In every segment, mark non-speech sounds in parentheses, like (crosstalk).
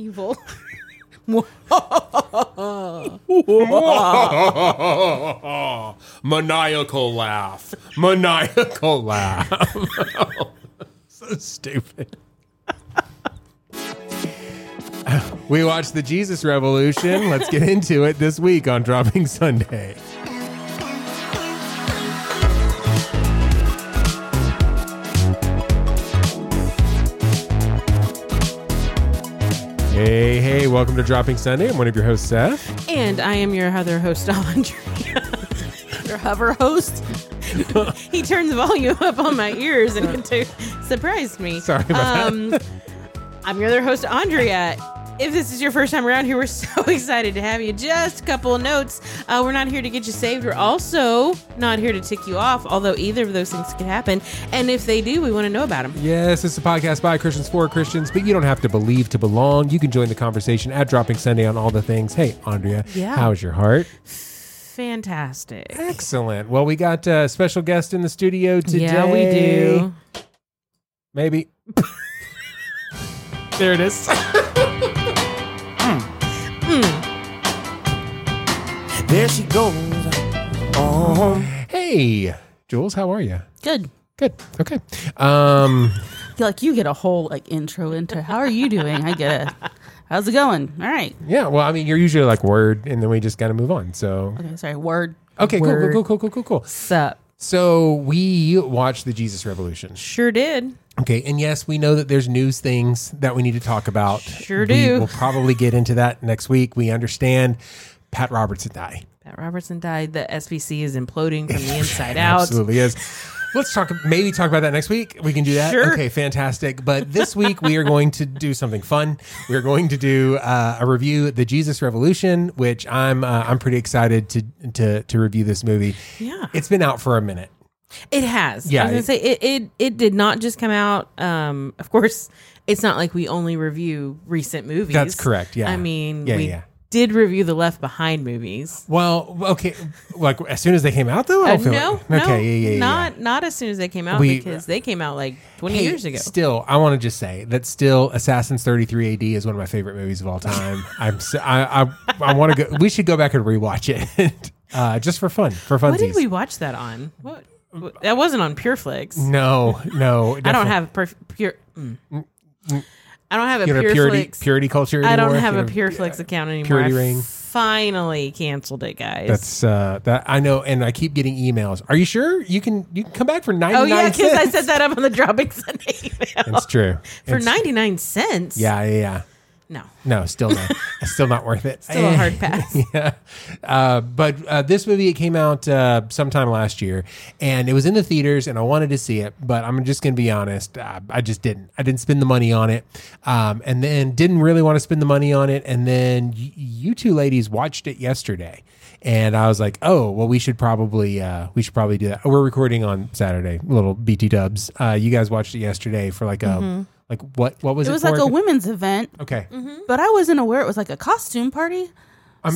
Evil. (laughs) (laughs) Maniacal laugh. Maniacal laugh. (laughs) so stupid. we watched the Jesus Revolution. Let's get into it this week on Dropping Sunday. Hey, hey, welcome to Dropping Sunday. I'm one of your hosts, Seth. And I am your other host, (laughs) Andrea. your hover host. (laughs) he turned the volume up on my ears and it (laughs) surprised me. Sorry about um, I'm your other host, Andrea. If this is your first time around here, we're (laughs) so excited to have you. Just a couple of notes. Uh, we're not here to get you saved. We're also not here to tick you off, although either of those things could happen. And if they do, we want to know about them. Yes, it's a podcast by Christians for Christians, but you don't have to believe to belong. You can join the conversation at Dropping Sunday on all the things. Hey, Andrea, Yeah. how's your heart? Fantastic. Excellent. Well, we got a special guest in the studio today. Yeah, we do. Maybe. (laughs) there it is. (laughs) There she goes. Oh, Hey, Jules, how are you? Good. Good. Okay. Um, feel like you get a whole like intro into how are you doing? I get it. How's it going? All right. yeah. Well, I mean, you're usually like word, and then we just got to move on. So, Okay. Sorry. Word. okay, cool, Word. cool, cool, cool, cool, cool. Sup? So we watched the Jesus Revolution. Sure did. Okay, and yes, we know that there's news things that we need to talk about. Sure do. We will probably get into that next week. We understand Pat Robertson died. Pat Robertson died. The SBC is imploding from the (laughs) inside out. Absolutely is. Let's talk. Maybe talk about that next week. We can do that. Sure. Okay, fantastic. But this week we are going to do something fun. We are going to do uh, a review, the Jesus Revolution, which I'm uh, I'm pretty excited to to to review this movie. Yeah. It's been out for a minute. It has. Yeah, I was gonna say it, it. It did not just come out. Um, of course, it's not like we only review recent movies. That's correct, yeah. I mean, Yeah, we yeah. Did review the Left Behind movies. Well, okay, like as soon as they came out, though. I Uh, don't feel no, like, no, okay, yeah, yeah, yeah. not not as soon as they came out We- because they came out like twenty Hey, years ago. Still, I want to just say that still Assassin's 33 AD is one of my favorite movies of all time. (laughs) I'm s- I I, I want to go we should go back and rewatch it. (laughs) uh, just for fun, for funsies. What did we watch that on? What? what- That wasn't on PureFlix. No, no. (laughs) I don't have per, pure. mm. I don't have a you have a purity PureFlix. purity culture. I don't have You a know, PureFlix account anymore. Purity I ring. finally canceled it, guys. That's uh that I know and I keep getting emails. Are you sure you can you can come back for 99 oh yeah, because I set that up on the (laughs) dropping Sunday email It's true. for ninety nine cents. Yeah, yeah, yeah. No, No, still no. (laughs) still not worth it. still a hard (laughs) pass. yeah. Uh, but uh, this movie it came out uh, sometime last year, and it was in the theaters, and I wanted to see it, but I'm just gonna be honest, uh, I just didn't. I didn't spend the money on it, um, and then didn't really want to spend the money on it, and then y- you two ladies watched it yesterday. And I was like, "Oh, well, we should probably uh, we should probably do that." We're recording on Saturday, little BT Dubs. Uh, you guys watched it yesterday for like a like what what was It it? was for? like a women's event, okay. but I wasn't aware it was like a costume party.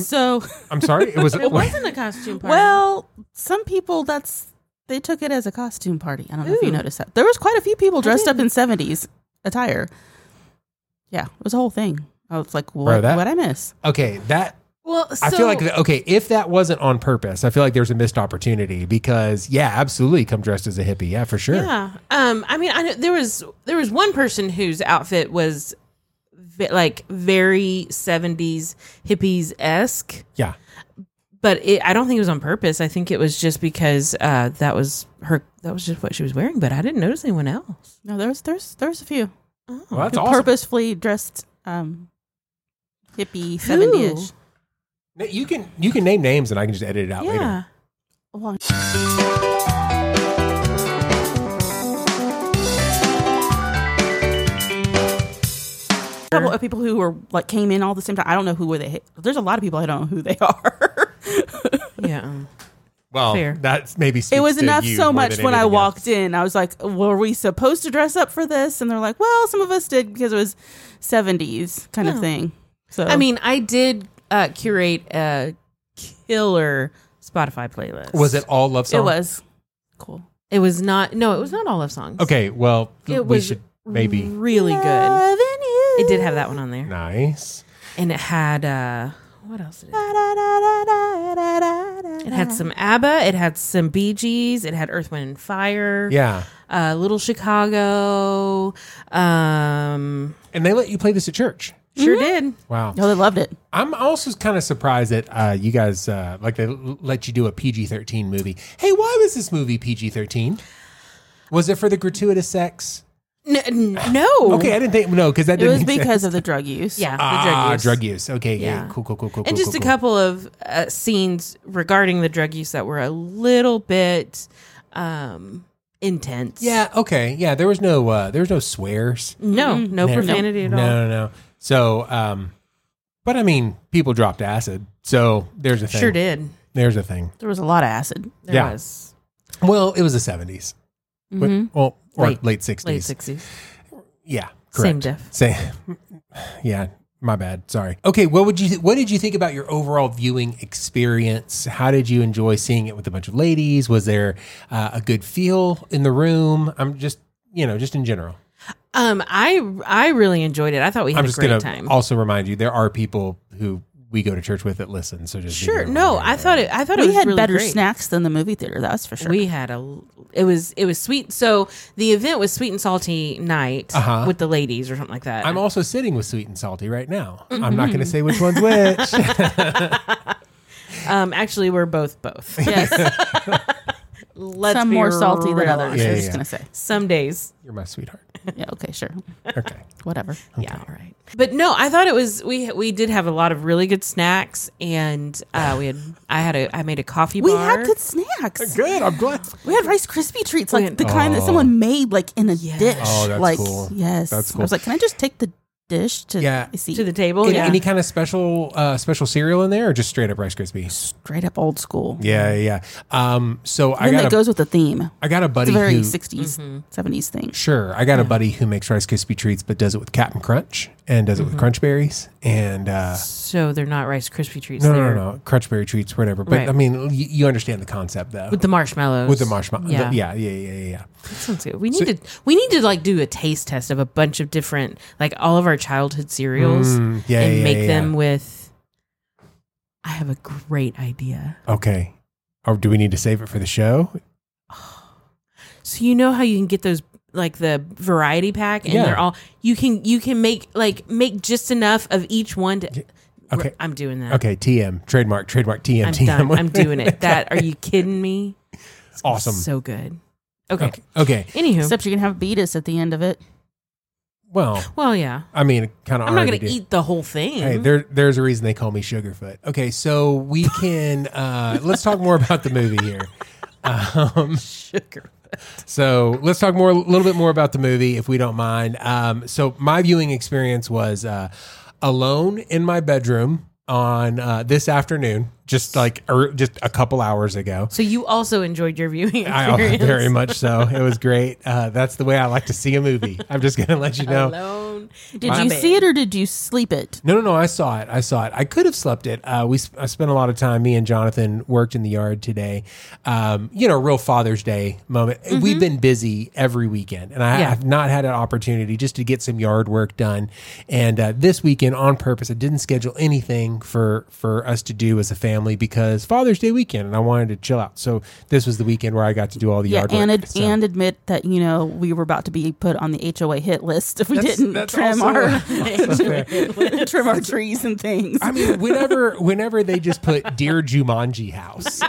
so, (laughs) I'm sorry. It was. (laughs) It wasn't a costume party. well, some people that's they took it as a costume party. I don't know if you noticed that. There was quite a few people dressed up in '70s attire. Yeah, it was a whole thing. I was like, what? Bro, that- what I miss? okay. That well, I feel like okay, if that wasn't on purpose, I feel like there's a missed opportunity because yeah, absolutely, come dressed as a hippie, yeah, for sure. Yeah. Um. I mean, I know there was there was one person whose outfit was ve- like very seventies hippies esque, Yeah. but it, I don't think it was on purpose. I think it was just because uh, that was her. That was just what she was wearing. But I didn't notice anyone else. No, there's there's there's a few Oh. Well, that's who awesome. purposefully dressed um hippie '70s. No, You can you can name names and I can just edit it out yeah. later. Well, couple of people who were like came in all the same time. I don't know who were they. There's a lot of people I don't know who they (laughs) are. Yeah. Well, Fair. that's maybe it was to enough you so much when I anything walked in. I was like, "Were we supposed to dress up for this?" And they're like, "Well, some of us did because it was '70s kind Oh. of thing." So I mean, I did uh, curate a killer Spotify playlist. Was it all love songs? it was cool. It was not. No, it was not all love songs. Okay, well, It we was should maybe really good. Loving you. It did have that one on there, Nice. and it had uh, what else did it? It had some ABBA. It had some Bee Gees. It had Earth, Wind, and Fire. Yeah. Uh, Little Chicago. Um, And they let you play this at church. Sure did. Wow. No, they loved it. I'm also kind of surprised that uh, you guys uh, like they l- let you do a PG-13 movie. Hey, why was this movie PG-13? Was it for the gratuitous sex? N- n- no. (sighs) Okay, I didn't think no because that It didn't was make because sense. of the drug use. Yeah, the ah drug use. drug use. Okay, yeah, Yeah. cool, cool, cool, cool. and cool, just cool, a cool. couple of uh, scenes regarding the drug use that were a little bit um, intense. Yeah, okay, yeah. There was no uh, there was no swears. No, no No. profanity at all. No, all. no, no. So, um, but I mean, people dropped acid, so there's a thing. Sure did. There's a thing. There was a lot of acid. There Yeah. was Well, it was the 70s. But- Mhm. well, or Late- late, 60s. late sixties. Yeah, Same correct. diff. Same. (laughs) Yeah, my bad. Sorry. Okay, what would you what did you think about your overall viewing experience? How did you enjoy seeing it with a bunch of ladies? Was there uh, a good feel in the room? I'm just, you know, just in general. Um, I I really enjoyed it. I thought we had I'm a just great gonna time. also remind you there are people who we go to church with that listen. So just be sure. aware. No, I thought it. I thought it We was had really better great. snacks than the movie theater. That's for sure. We had a. It was it was sweet. So the event was sweet and salty night Uh-huh. with the ladies or something like that. I'm also sitting with sweet and salty right now. I'm Mm-hmm. not going to say which one's which. (laughs) um, actually, we're both both. (laughs) yes, (laughs) Let's some be more salty than real others. Yeah, I was yeah, just gonna say. Some days, You're my sweetheart. (laughs) Yeah. Okay. Sure. Okay. Whatever. yeah, all right. But no, I thought it was we we did have a lot of really good snacks, and uh, we had I had a I made a coffee We had good snacks. Good. I'm glad. We had Rice Krispie treats, like had- the kind that Oh. someone made, like in a Yes. dish. Oh, that's like, cool. Yes, That's cool. I was like, can I just take the dish to Yeah. see to the table. Any, yeah. any kind of special uh, special cereal in there, or just straight up Rice Krispies? straight up old school? Yeah, yeah. yeah. Um, so I Then got it a, goes with the theme. I got a It's buddy a very who 60s, 70s thing. sure. I got a buddy who makes Rice Krispie treats, but does it with Captain Crunch and does it with Crunch Berries and uh, so they're not Rice Krispie treats. no, no, no, no, Crunch Berry treats, whatever. But Right. I mean, you, you understand the concept though. with the marshmallows. With the marshmallow, Yeah, yeah, yeah, yeah, yeah, yeah. That sounds good. We need to we need to like do a taste test of a bunch of different like all of our childhood cereals Mm, yeah, and yeah, make yeah, them with. I have a great idea. Okay. Or do we need to save it for the show? (sighs) So you know how you can get those like the variety pack and Yeah. they're all you can you can make like make just enough of each one to Okay. I'm doing that. Okay, TM trademark, trademark TM. I'm TM. done. I'm doing it. That are you (laughs) kidding me? awesome. So good. Okay. Okay. okay. Anywho. Except you can have beatus at the end of it. Well, well, yeah. I mean, kind of. I'm not going to eat the whole thing. Hey, there, there's a reason they call me Sugarfoot. Okay, so we can uh, let's talk more about the movie here. Um, Sugar. so let's talk more, a little bit more about the movie, if we don't mind. Um, so my viewing experience was uh, alone in my bedroom on uh, this afternoon, just like er, just a couple hours ago. So you also enjoyed your viewing I, experience. very much so. (laughs) It was great. Uh, that's the way I like to see a movie. I'm just going to let you know. Alone. Did My you bad. see it or did you sleep it? No, no, no. I saw it. I saw it. I could have slept it. Uh, we I spent a lot of time. Me and Jonathan worked in the yard today. Um, you know, real Father's Day moment. We've been busy every weekend, and I Mm-hmm. Yeah. have not had an opportunity just to get some yard work done. And uh, this weekend, on purpose, I didn't schedule anything for for us to do as a family because Father's Day weekend, and I wanted to chill out. So this was the weekend where I got to do all the Yeah, yard and work. ad- So- and admit that you know we were about to be put on the HOA hit list if we That's- didn't that's trim also- our trim our trees and things. I mean, whenever whenever they just put "Dear Jumanji House,"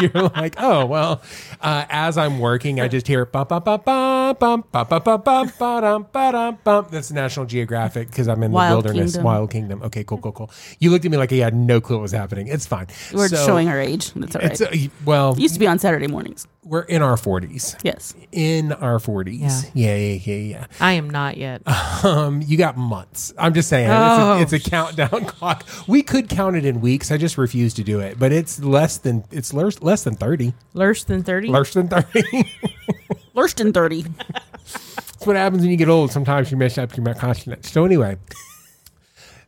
you're like, oh well. Uh, as I'm working, I just hear bum bum bum bum bum bum bum bum bum ba-dum, ba-dum, bum. That's National Geographic because I'm in Wild the wilderness, Kingdom. Wild Kingdom. Okay, cool, cool, cool. You looked at me like you had no clue what was happening. It's fine. We're So, showing our age. That's all right. It's uh, well, It used to be on Saturday mornings. we're in our 40s. Yes. In our 40s. Yeah, yeah, yeah, yeah. I am not yet. Um, you got months. I'm just saying, Oh. it's, a, it's a countdown (laughs) clock. We could count it in weeks. I just refuse to do it. But it's less than it's less, less than thirty. Less than 30? Less than thirty. (laughs) Lurston 30. That's what happens when you get old. Sometimes you mess up your consonants. So anyway,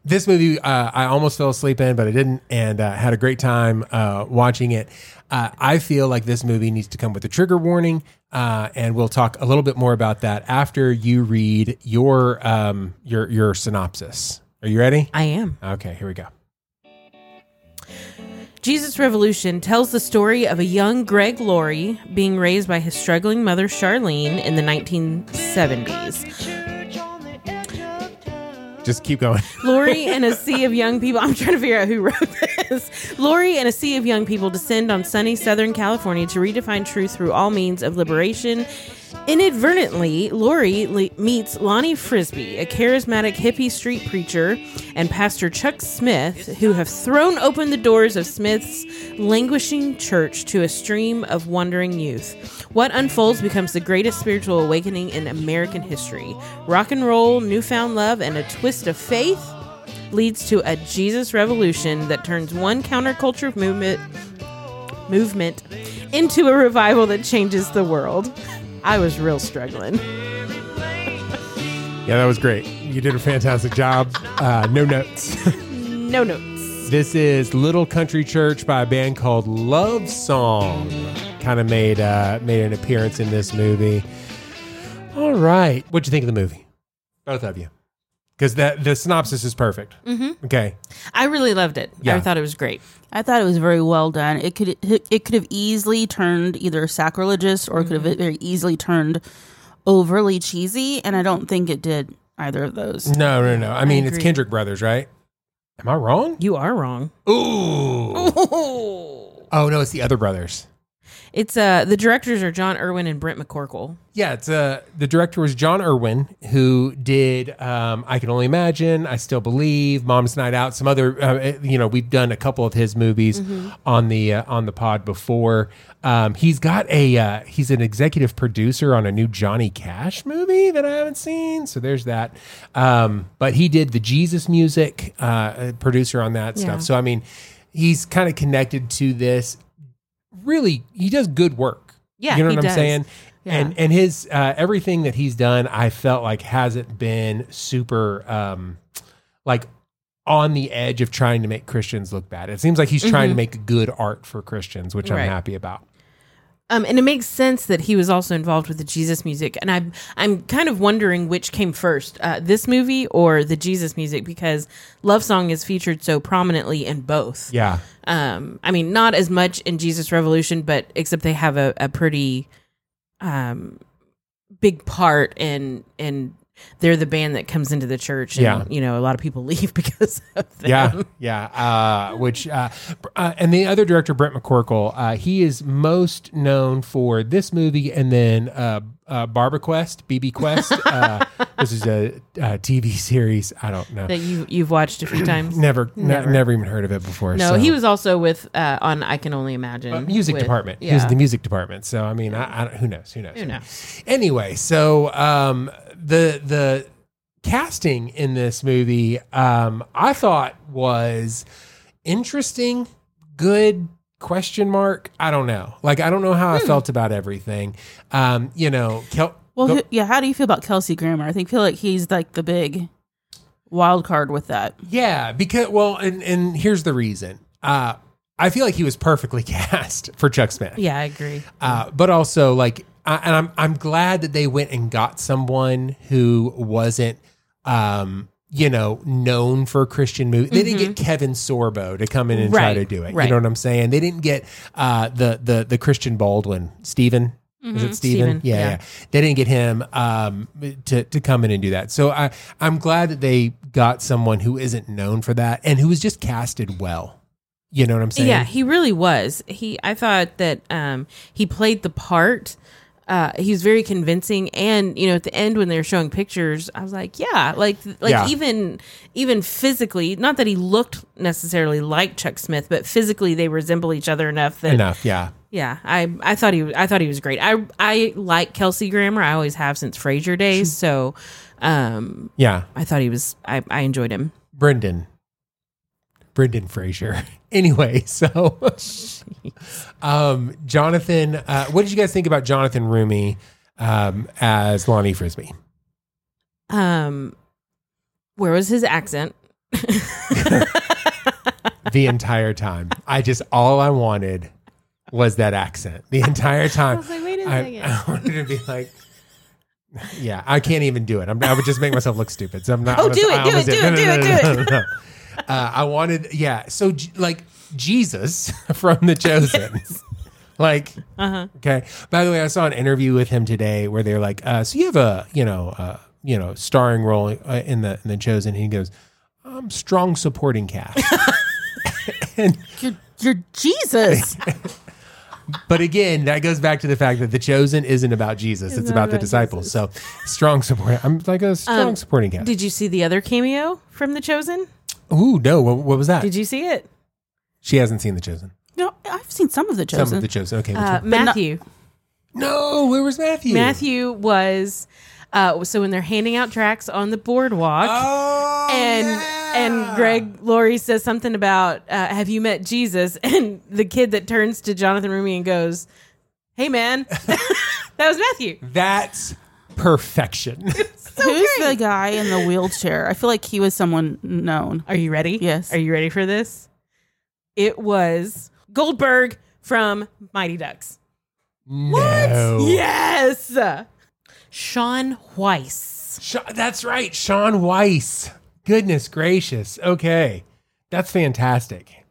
this movie uh, I almost fell asleep in, but I didn't, and uh, had a great time uh, watching it. Uh, I feel like this movie needs to come with a trigger warning, uh, and we'll talk a little bit more about that after you read your um, your your synopsis. Are you ready? I am. Okay, here we go. Jesus Revolution tells the story of a young Greg Laurie being raised by his struggling mother Charlene in the 1970s. Just keep going. Laurie and a sea of young people. I'm trying to figure out who wrote this. Laurie and a sea of young people descend on sunny Southern California to redefine truth through all means of liberation. Inadvertently, Laurie le- meets Lonnie Frisbee, a charismatic hippie street preacher, and Pastor Chuck Smith, who have thrown open the doors of Smith's languishing church to a stream of wandering youth. What unfolds becomes the greatest spiritual awakening in American history. Rock and roll, newfound love, and a twist of faith leads to a Jesus revolution that turns one counterculture movement movement into a revival that changes the world. I was real struggling. Yeah, that was great. You did a fantastic job. Uh, no notes. (laughs) No notes. this is Little Country Church by a band called Love Song. Kind of made uh, made an appearance in this movie. All right, what'd you think of the movie? Both of you, because that the synopsis is perfect. Mm-hmm. Okay, I really loved it. Yeah. I thought it was great. I thought it was very well done. It could it could have easily turned either sacrilegious or it could have very easily turned overly cheesy, and I don't think it did either of those. no, no, no. I mean, it's agree. Kendrick Brothers, right? Am I wrong? You are wrong. Ooh. Oh no, it's the other brothers. It's uh the directors are Jon Erwin and Brent McCorkle. Yeah, it's uh the director was Jon Erwin, who did um, I Can Only Imagine, I Still Believe, Mom's Night Out, some other uh, you know we've done a couple of his movies on the uh, on the pod before. Um, he's got a uh, he's an executive producer on a new Johnny Cash movie that I haven't seen, so there's that. Um, but he did the Jesus music, uh, producer on that Yeah. stuff. So I mean, he's kind of connected to this. Really, he does good work. Yeah, you know what I'm does. saying. Yeah. And and his uh, everything that he's done, I felt like hasn't been super um, like on the edge of trying to make Christians look bad. It seems like he's trying to make good art for Christians, which I'm Mm-hmm. Happy about. Um, and it makes sense that he was also involved with the Jesus music, and I'm I'm kind of wondering which came first, uh, this movie or the Jesus music, because Love Song is featured so prominently in both. Yeah. Um, I mean, not as much in Jesus Revolution, but except they have a, a pretty um big part in in they're the band that comes into the church, and Yeah. you know a lot of people (laughs) leave because of them. Yeah, yeah. Uh, which uh, uh, and the other director, Brent McCorkle, uh, he is most known for this movie and then uh, uh, Barber Quest, BB Quest. Uh, (laughs) this is a, a TV series. I don't know. that you you've watched a few times. (clears throat) Never, ne- Never. never, even heard of it before. No, so. he was also with uh, on I Can Only Imagine music with- department. He was in the music department. So I mean, I, I who knows? Who knows? who knows? Anyway, so um, the the casting in this movie, um, I thought was interesting, good question mark. I don't know. Like I don't know how I felt about everything. Um, you know, Kel- Well, go- yeah. How do you feel about Kelsey Grammer? I think feel like he's like the big wild card with that. Yeah, because well, and and here's the reason. Uh, I feel like he was perfectly (laughs) cast for Chuck Smith. Yeah, I agree. Uh, but also like, and I'm I'm glad that they went and got someone who wasn't, um, you know, known for Christian movies. They didn't get Kevin Sorbo to come in and try Mm-hmm. To do it. right. You know what I'm saying? They didn't get uh, the the the Christian Baldwin, Stephen. Is it Stephen? Mm-hmm. Yeah, yeah. yeah. They didn't get him um, to to come in and do that. So I I'm glad that they got someone who isn't known for that and who was just casted well. You know what I'm saying? Yeah, he really was. He I thought that um he played the part. Uh, he was very convincing, and you know, at the end when they were showing pictures, I was like, "Yeah, like, like Yeah. even even physically, not that he looked necessarily like Chuck Smith, but physically they resemble each other enough that Enough. Yeah. Yeah, I I thought he I thought he was great. I I like Kelsey Grammer. I always have since Frasier days. So, um, Yeah. I thought he was. I I enjoyed him. Brendan. Brendan Fraser. (laughs) Anyway, so (laughs) um, Jonathan, uh, what did you guys think about Jonathan Roumie um, as Lonnie Frisbee? Um, where was his accent? (laughs) the entire time. I just all I wanted was that accent the entire time. I was like, wait a I, second. I wanted to be like, yeah, I can't even do it. I'm, I would just make myself look stupid. So I'm not. Oh, honest- do it, do it, do it, do it, do it. Uh, I wanted, yeah. So like Jesus (laughs) from The Chosen. Like, Uh-huh. okay. By the way, I saw an interview with him today where they're like, uh, "So you have a, you know, uh, you know, starring role uh, in the in the Chosen?" And he goes, "I'm strong supporting cast." (laughs) and You're, you're Jesus. (laughs) but again, that goes back to the fact that the Chosen isn't about Jesus; it's, not about, the about disciples. So, strong support. I'm like a strong Um, supporting cast. Did you see the other cameo from The Chosen? Ooh, no. What, what was that? Did you see it? she hasn't seen the Chosen. no, I've seen some of the Chosen. Some of the Chosen. Okay. which Uh, one? Matthew. no, where was Matthew? Matthew was uh, so when they're handing out tracks on the boardwalk. Oh, and yeah. and Greg Laurie says something about uh, have you met Jesus? (laughs) And the kid that turns to Jonathan Roumie and goes, "Hey man, (laughs) that was Matthew." That's perfection. (laughs) Who's the guy in the wheelchair? I feel like he was someone known. Are you ready? Yes. Are you ready for this? It was Goldberg from Mighty Ducks. No. Yes, Shaun Weiss. Sha- that's right, Shaun Weiss. Goodness gracious. Okay. That's fantastic.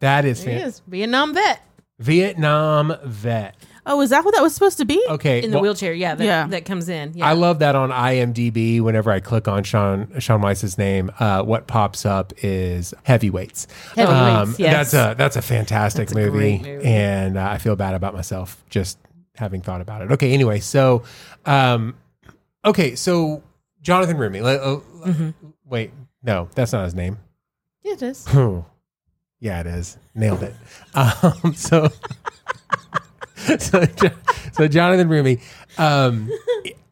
That is He fan- is Vietnam vet Vietnam vet. Oh, is that what that was supposed to be? Okay. in the well, wheelchair. Yeah, that, Yeah. that comes in. Yeah. I love that on IMDb. Whenever I click on Shaun Shaun Weiss's name, uh, what pops up is heavyweights. Um, Heavyweights, yes. That's a that's a fantastic That's a movie, great movie. and uh, I feel bad about myself just having thought about it. Okay, anyway, so um, okay, so Jonathan Roumie. uh, Mm-hmm. Wait, no, that's not his name. yeah, it is. (laughs) Yeah, it is. Nailed it. (laughs) Um, so, (laughs) so, so Jonathan Roumie. Um,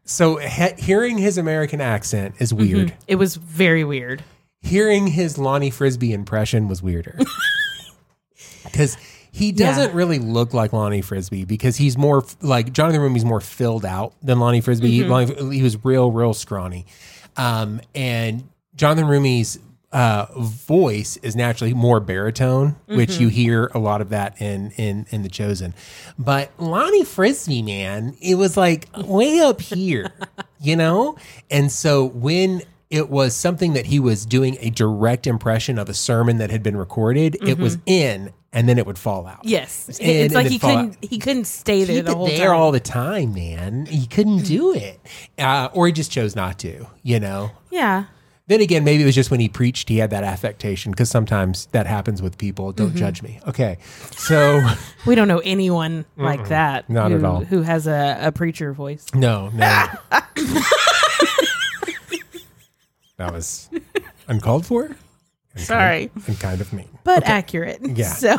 so he- hearing his American accent is weird. It was very weird. Hearing his Lonnie Frisbee impression was weirder. (laughs) Because he doesn't Yeah. really look like Lonnie Frisbee because he's more like Jonathan Roumie's more filled out than Lonnie Frisbee. He- Lonnie- he was real, real scrawny. Um, and Jonathan Roumie's uh, voice is naturally more baritone, which you hear a lot of that in in in The Chosen. But Lonnie Frisbee, man, it was like way up here, (laughs) you know. And so when it was something that he was doing a direct impression of a sermon that had been recorded, it was in, and then it would fall out. Yes, And- it's like he couldn't he couldn't stay there Keep the whole there time. all the time, man. He couldn't do it, (clears throat) uh, or he just chose not to. You know. yeah, Then again, maybe it was just when he preached, he had that affectation because sometimes that happens with people. Mm-hmm. Don't judge me. Okay. So, (laughs) we don't know anyone like that. Not who, at all. Who has a, a preacher voice? no, no. (laughs) that was uncalled for and Sorry. kind, and kind of mean. but accurate. Yeah. So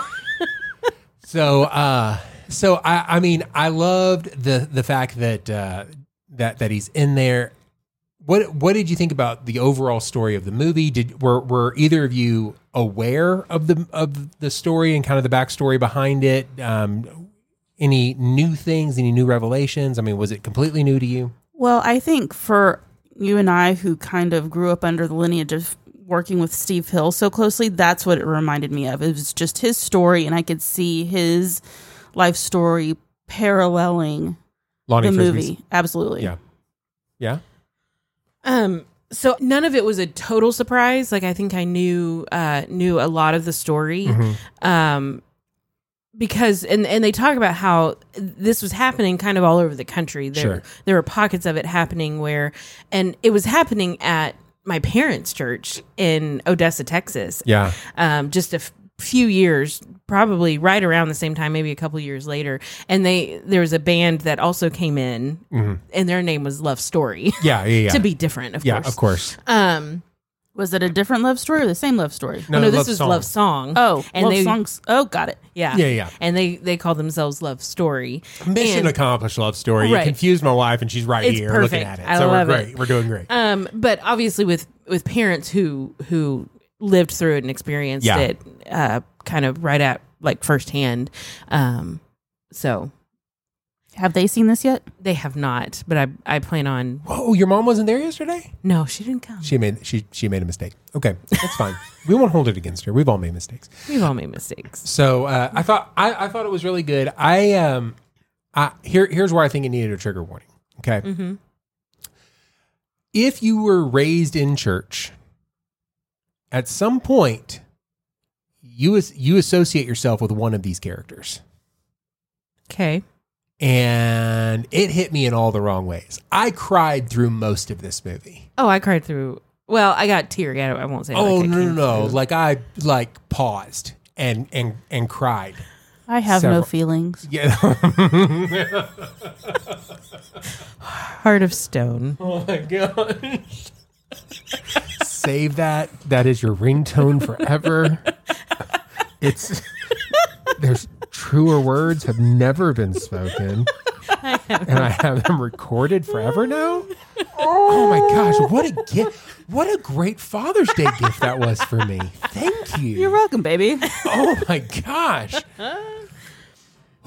(laughs) So, uh, so I, I mean, I loved the the fact that uh, that that he's in there. What what did you think about the overall story of the movie? Did were were either of you aware of the of the story and kind of the backstory behind it? Um, any new things? Any new revelations? I mean, was it completely new to you? Well, I think for you and I, who kind of grew up under the lineage of working with Steve Hill so closely, that's what it reminded me of. It was just his story, and I could see his life story paralleling Lonnie the Frisbee's- movie. Absolutely. Yeah. Yeah. Um, so none of it was a total surprise. Like I think I knew uh knew a lot of the story. Mm-hmm. Um because and and they talk about how this was happening kind of all over the country. There Sure. there were pockets of it happening where and it was happening at my parents' church in Odessa, Texas. Yeah. Um just a f- few years probably right around the same time maybe a couple years later and they there was a band that also came in and their name was Love Story Mm-hmm. Yeah. Yeah. Yeah. (laughs) to be different, of yeah. course. Of course. Um, Was it a different love story or the same love story? no, no, this Love was Song. Love Song. Oh, and love they, songs. Oh, got it. yeah, Yeah, yeah. and they they call themselves Love Story. Mission And- accomplished. Love story. You Right. confused my wife, and she's right It's here perfect. looking at it. I so love we're it. great. We're doing great. Um, but obviously with with parents who who lived through it and experienced Yeah. it, uh, kind of right at like firsthand. Um, so Have they seen this yet? They have not, but I I plan on. Whoa, your mom wasn't there yesterday? No, she didn't come. She made she she made a mistake. Okay, that's fine. (laughs) we won't hold it against her. We've all made mistakes. We've all made mistakes. So uh, I thought I, I thought it was really good. I um, I, here here's where I think it needed a trigger warning. Okay, Mm-hmm. if you were raised in church, at some point, you you associate yourself with one of these characters, Okay. and it hit me in all the wrong ways. I cried through most of this movie. Oh, I cried through. Well, I got teary. I, I won't say. Oh like no no no! through. Like I like paused and and and cried. I have Several. no feelings. (laughs) Yeah. Heart of stone. (laughs) Oh my gosh. (laughs) Save that. That is your ringtone forever. (laughs) It's there's truer words have never been spoken. And I have them recorded forever now. Oh my gosh, what a gift. What a great Father's Day gift that was for me. Thank you. You're welcome, baby. Oh my gosh.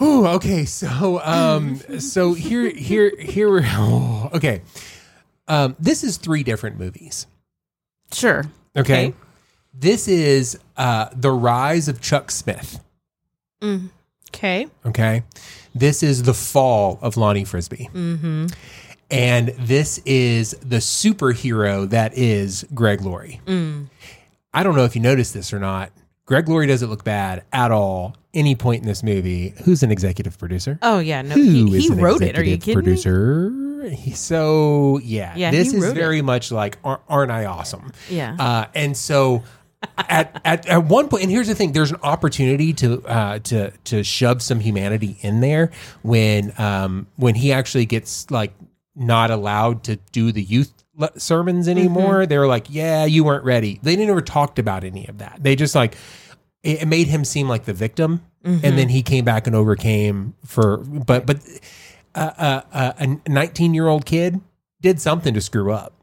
Ooh, okay, so um so here here here we're oh, (laughs) okay. Um this is three different movies. Sure. Okay. Okay. This is uh The Rise of Chuck Smith. Okay. Okay. This is The Fall of Lonnie Frisbee. Mm-hmm. And this is the superhero that is Greg Laurie. I don't know if you noticed this or not. Greg Laurie doesn't look bad at all any point in this movie. Who's an executive producer? Oh yeah. No, Who he, is he an wrote it. Are you executive kidding me? producer? He- (laughs) so yeah, Yeah, this he is wrote very much like "Ar- aren't I awesome? Yeah. Uh, and so at, at at one point, and here's the thing: there's an opportunity to uh, to to shove some humanity in there when um, when he actually gets like not allowed to do the youth le- sermons anymore. They were like, "Yeah, you weren't ready." They never talked about any of that. They just like it, it made him seem like the victim, and then he came back and overcame for. But but a 19 year old kid did something to screw up.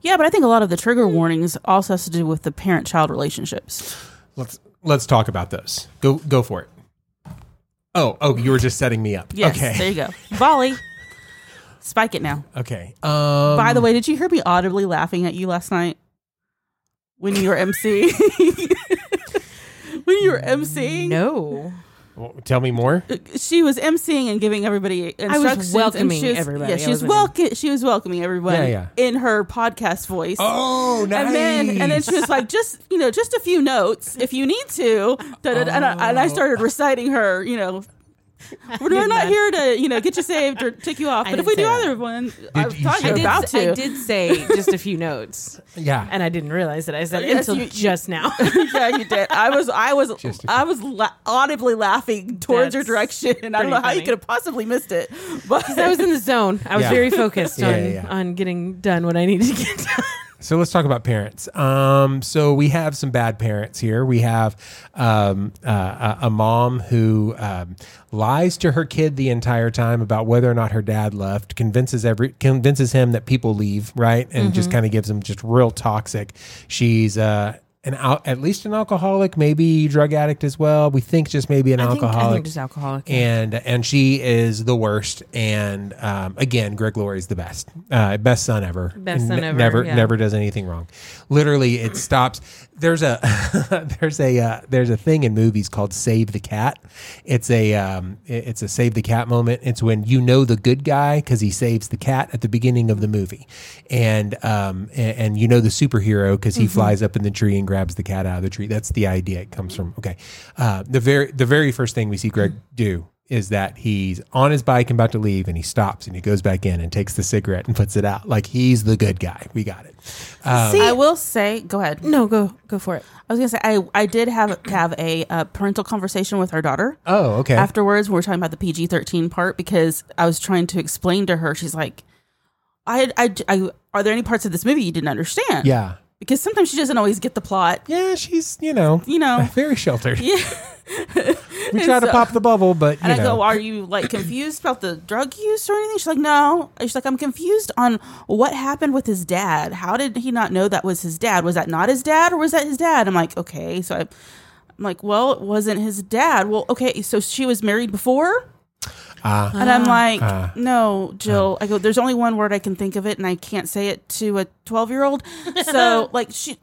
Yeah, but I think a lot of the trigger warnings also has to do with the parent-child relationships. Let's let's talk about those. Go go for it. Oh oh, you were just setting me up. Yes, okay. there you go. Volley. Spike it now. Okay. Um, By the way, did you hear me audibly laughing at you last night when you were MC? (laughs) when you were MC? no. Well, tell me more. Uh, she was MCing and giving everybody instructions. welcoming and she was, everybody. Yeah, she was wasn't- welcome. She was welcoming everyone Yeah, yeah. in her podcast voice. Oh, nice. And then, and then she was like, just you know, just a few notes if you need to. Da, da, da. and, I, and I started oh. reciting her, you know, (laughs) we're not not. here to you know get you saved or take you off. (laughs) I but if we do say that. either one, I you thought you were did, about s- to. I did say just a few notes, (laughs) yeah. and I didn't realize that I said Yes, until you- just now. yeah, you did. I was, I was, I was la- audibly laughing towards your direction, and I don't pretty know how you could have possibly missed it. But I was in the zone. I was Yeah. very focused Yeah, on yeah, yeah. on getting done what I needed to get done. So let's talk about parents. Um, so we have some bad parents here. We have um, uh, a a mom who um, lies to her kid the entire time about whether or not her dad left. Convinces every convinces him that people leave, right, and just kind of gives him just real toxic. She's uh, an al- at least an alcoholic, maybe drug addict as well. We think just maybe an I think, I alcoholic think just alcoholic. and and she is the worst. And um, again, Greg Laurie is the best, uh, best son ever. Best son ever, Never yeah. never does anything wrong. Literally, it stops. There's a (laughs) there's a uh, there's a thing in movies called Save the Cat. It's a um, it's a Save the Cat moment. It's when you know the good guy because he saves the cat at the beginning of the movie, and um and, and you know the superhero because he flies up in the tree and grabs the cat out of the tree. That's the idea. It comes from okay. Uh, the very the very first thing we see Greg do is that he's on his bike and about to leave and he stops and he goes back in and takes the cigarette and puts it out like he's the good guy. We got it. Um, I will say, go ahead. no, go go for it. I was gonna say I I did have have a, uh parental conversation with our daughter Oh, okay. afterwards. We were talking about the PG thirteen part because I was trying to explain to her. She's like, I, I I are there any parts of this movie you didn't understand? yeah. Because sometimes she doesn't always get the plot. Yeah, she's, you know, You know. (laughs) very sheltered. Yeah. (laughs) We try to pop the bubble, but you And I know. go, Are you like (clears throat) confused about the drug use or anything? She's like, No. She's like, I'm confused on what happened with his dad. How did he not know that was his dad? Was that not his dad or was that his dad? I'm like, Okay. So I, I'm like, Well, it wasn't his dad. Well, okay. So she was married before? Uh, And I'm like, Ah. no, Jill. I go, there's only one word I can think of it, and I can't say it to a 12 year old. So, (laughs) like, she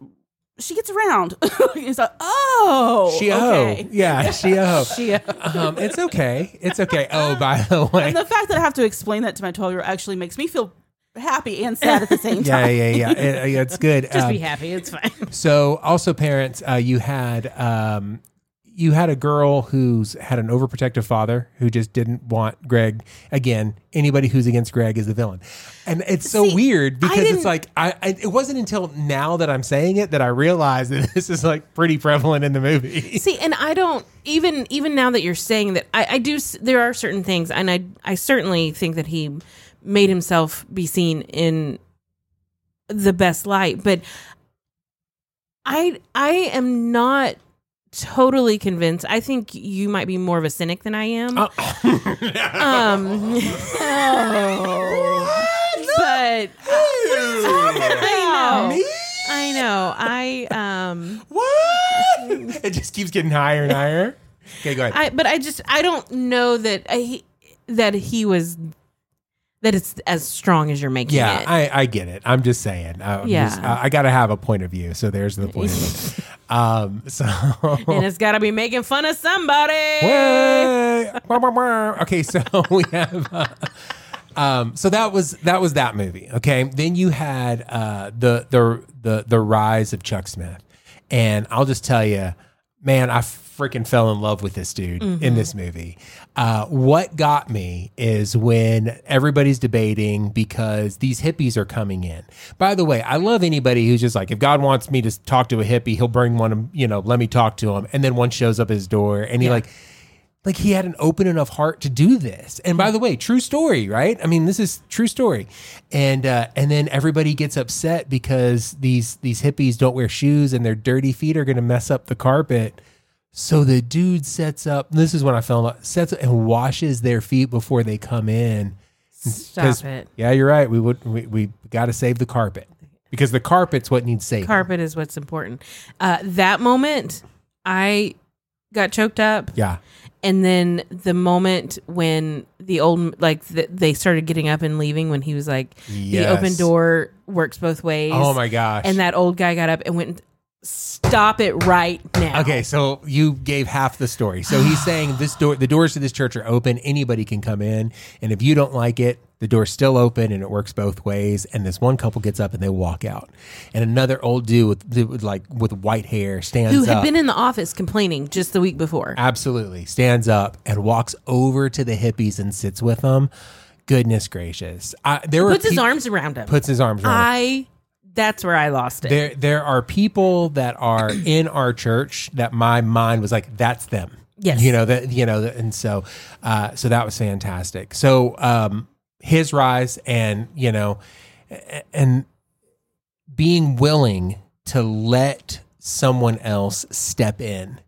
she gets around. (laughs) He's like, oh, she okay. oh yeah she oh (laughs) She- um, it's okay it's okay oh by the way And the fact that I have to explain that to my 12 year old actually makes me feel happy and sad at the same yeah time. yeah yeah it, it's good Just Um, be happy. It's fine. So also parents, uh, you had um, you had a girl who's had an overprotective father who just didn't want Greg. Again, anybody who's against Greg is the villain, and it's so See, weird because it's like I, I. It wasn't until now that I'm saying it that I realized that (laughs) this is like pretty prevalent in the movie. (laughs) See, and I don't even even now that you're saying that, I, I do. There are certain things, and I I certainly think that he made himself be seen in the best light, but I I am not totally convinced. I think you might be more of a cynic than I am. Oh. (laughs) um, (laughs) but I know, I know, I um. what? It just keeps getting higher and higher. Okay, go ahead. I but I just I don't know that I, that he was that it's as strong as you're making yeah, it. I, I get it. I'm just saying. I'm Yeah. just- I, I got to have a point of view. So there's the point of (laughs) view. Um, so (laughs) and it's got to be making fun of somebody. Okay, so (laughs) we have. Uh, um, so that was that was that movie. Okay, then you had uh, the the the the rise of Chuck Smith, and I'll just tell you, man, I freaking fell in love with this dude in this movie. Uh, what got me is when everybody's debating because these hippies are coming in. By the way, I love anybody who's just like, if God wants me to talk to a hippie, he'll bring one. You know, let me talk to him, and then one shows up at his door, and he like like he had an open enough heart to do this. And by the way, true story, right? I mean, this is true story. And uh, and then everybody gets upset because these these hippies don't wear shoes and their dirty feet are going to mess up the carpet. So the dude sets up. This is when I fell in love. Sets up and washes their feet before they come in. Stop it. Yeah, you're right. We would we, we got to save the carpet because the carpet's what needs saving. Carpet is what's important. Uh, that moment, I got choked up. Yeah. And then the moment when the old like th- they started getting up and leaving when he was like Yes. the open door works both ways. Oh my gosh. And that old guy got up and went stop it right now. Okay, so you gave half the story. So he's (sighs) saying this door, the doors to this church are open. Anybody can come in, and if you don't like it, the door's still open, and it works both ways. And this one couple gets up and they walk out, and another old dude with, with like with white hair stands up. Who had up. been in the office complaining just the week before. Absolutely. Stands up and walks over to the hippies and sits with them. Goodness gracious. I, there were Puts his arms around him. puts his arms around. him. That's where I lost it. there there are people that are (clears throat) in our church that my mind was like that's them. Yes. you know that you know and so uh so that was fantastic. So um his rise and you know and being willing to let someone else step in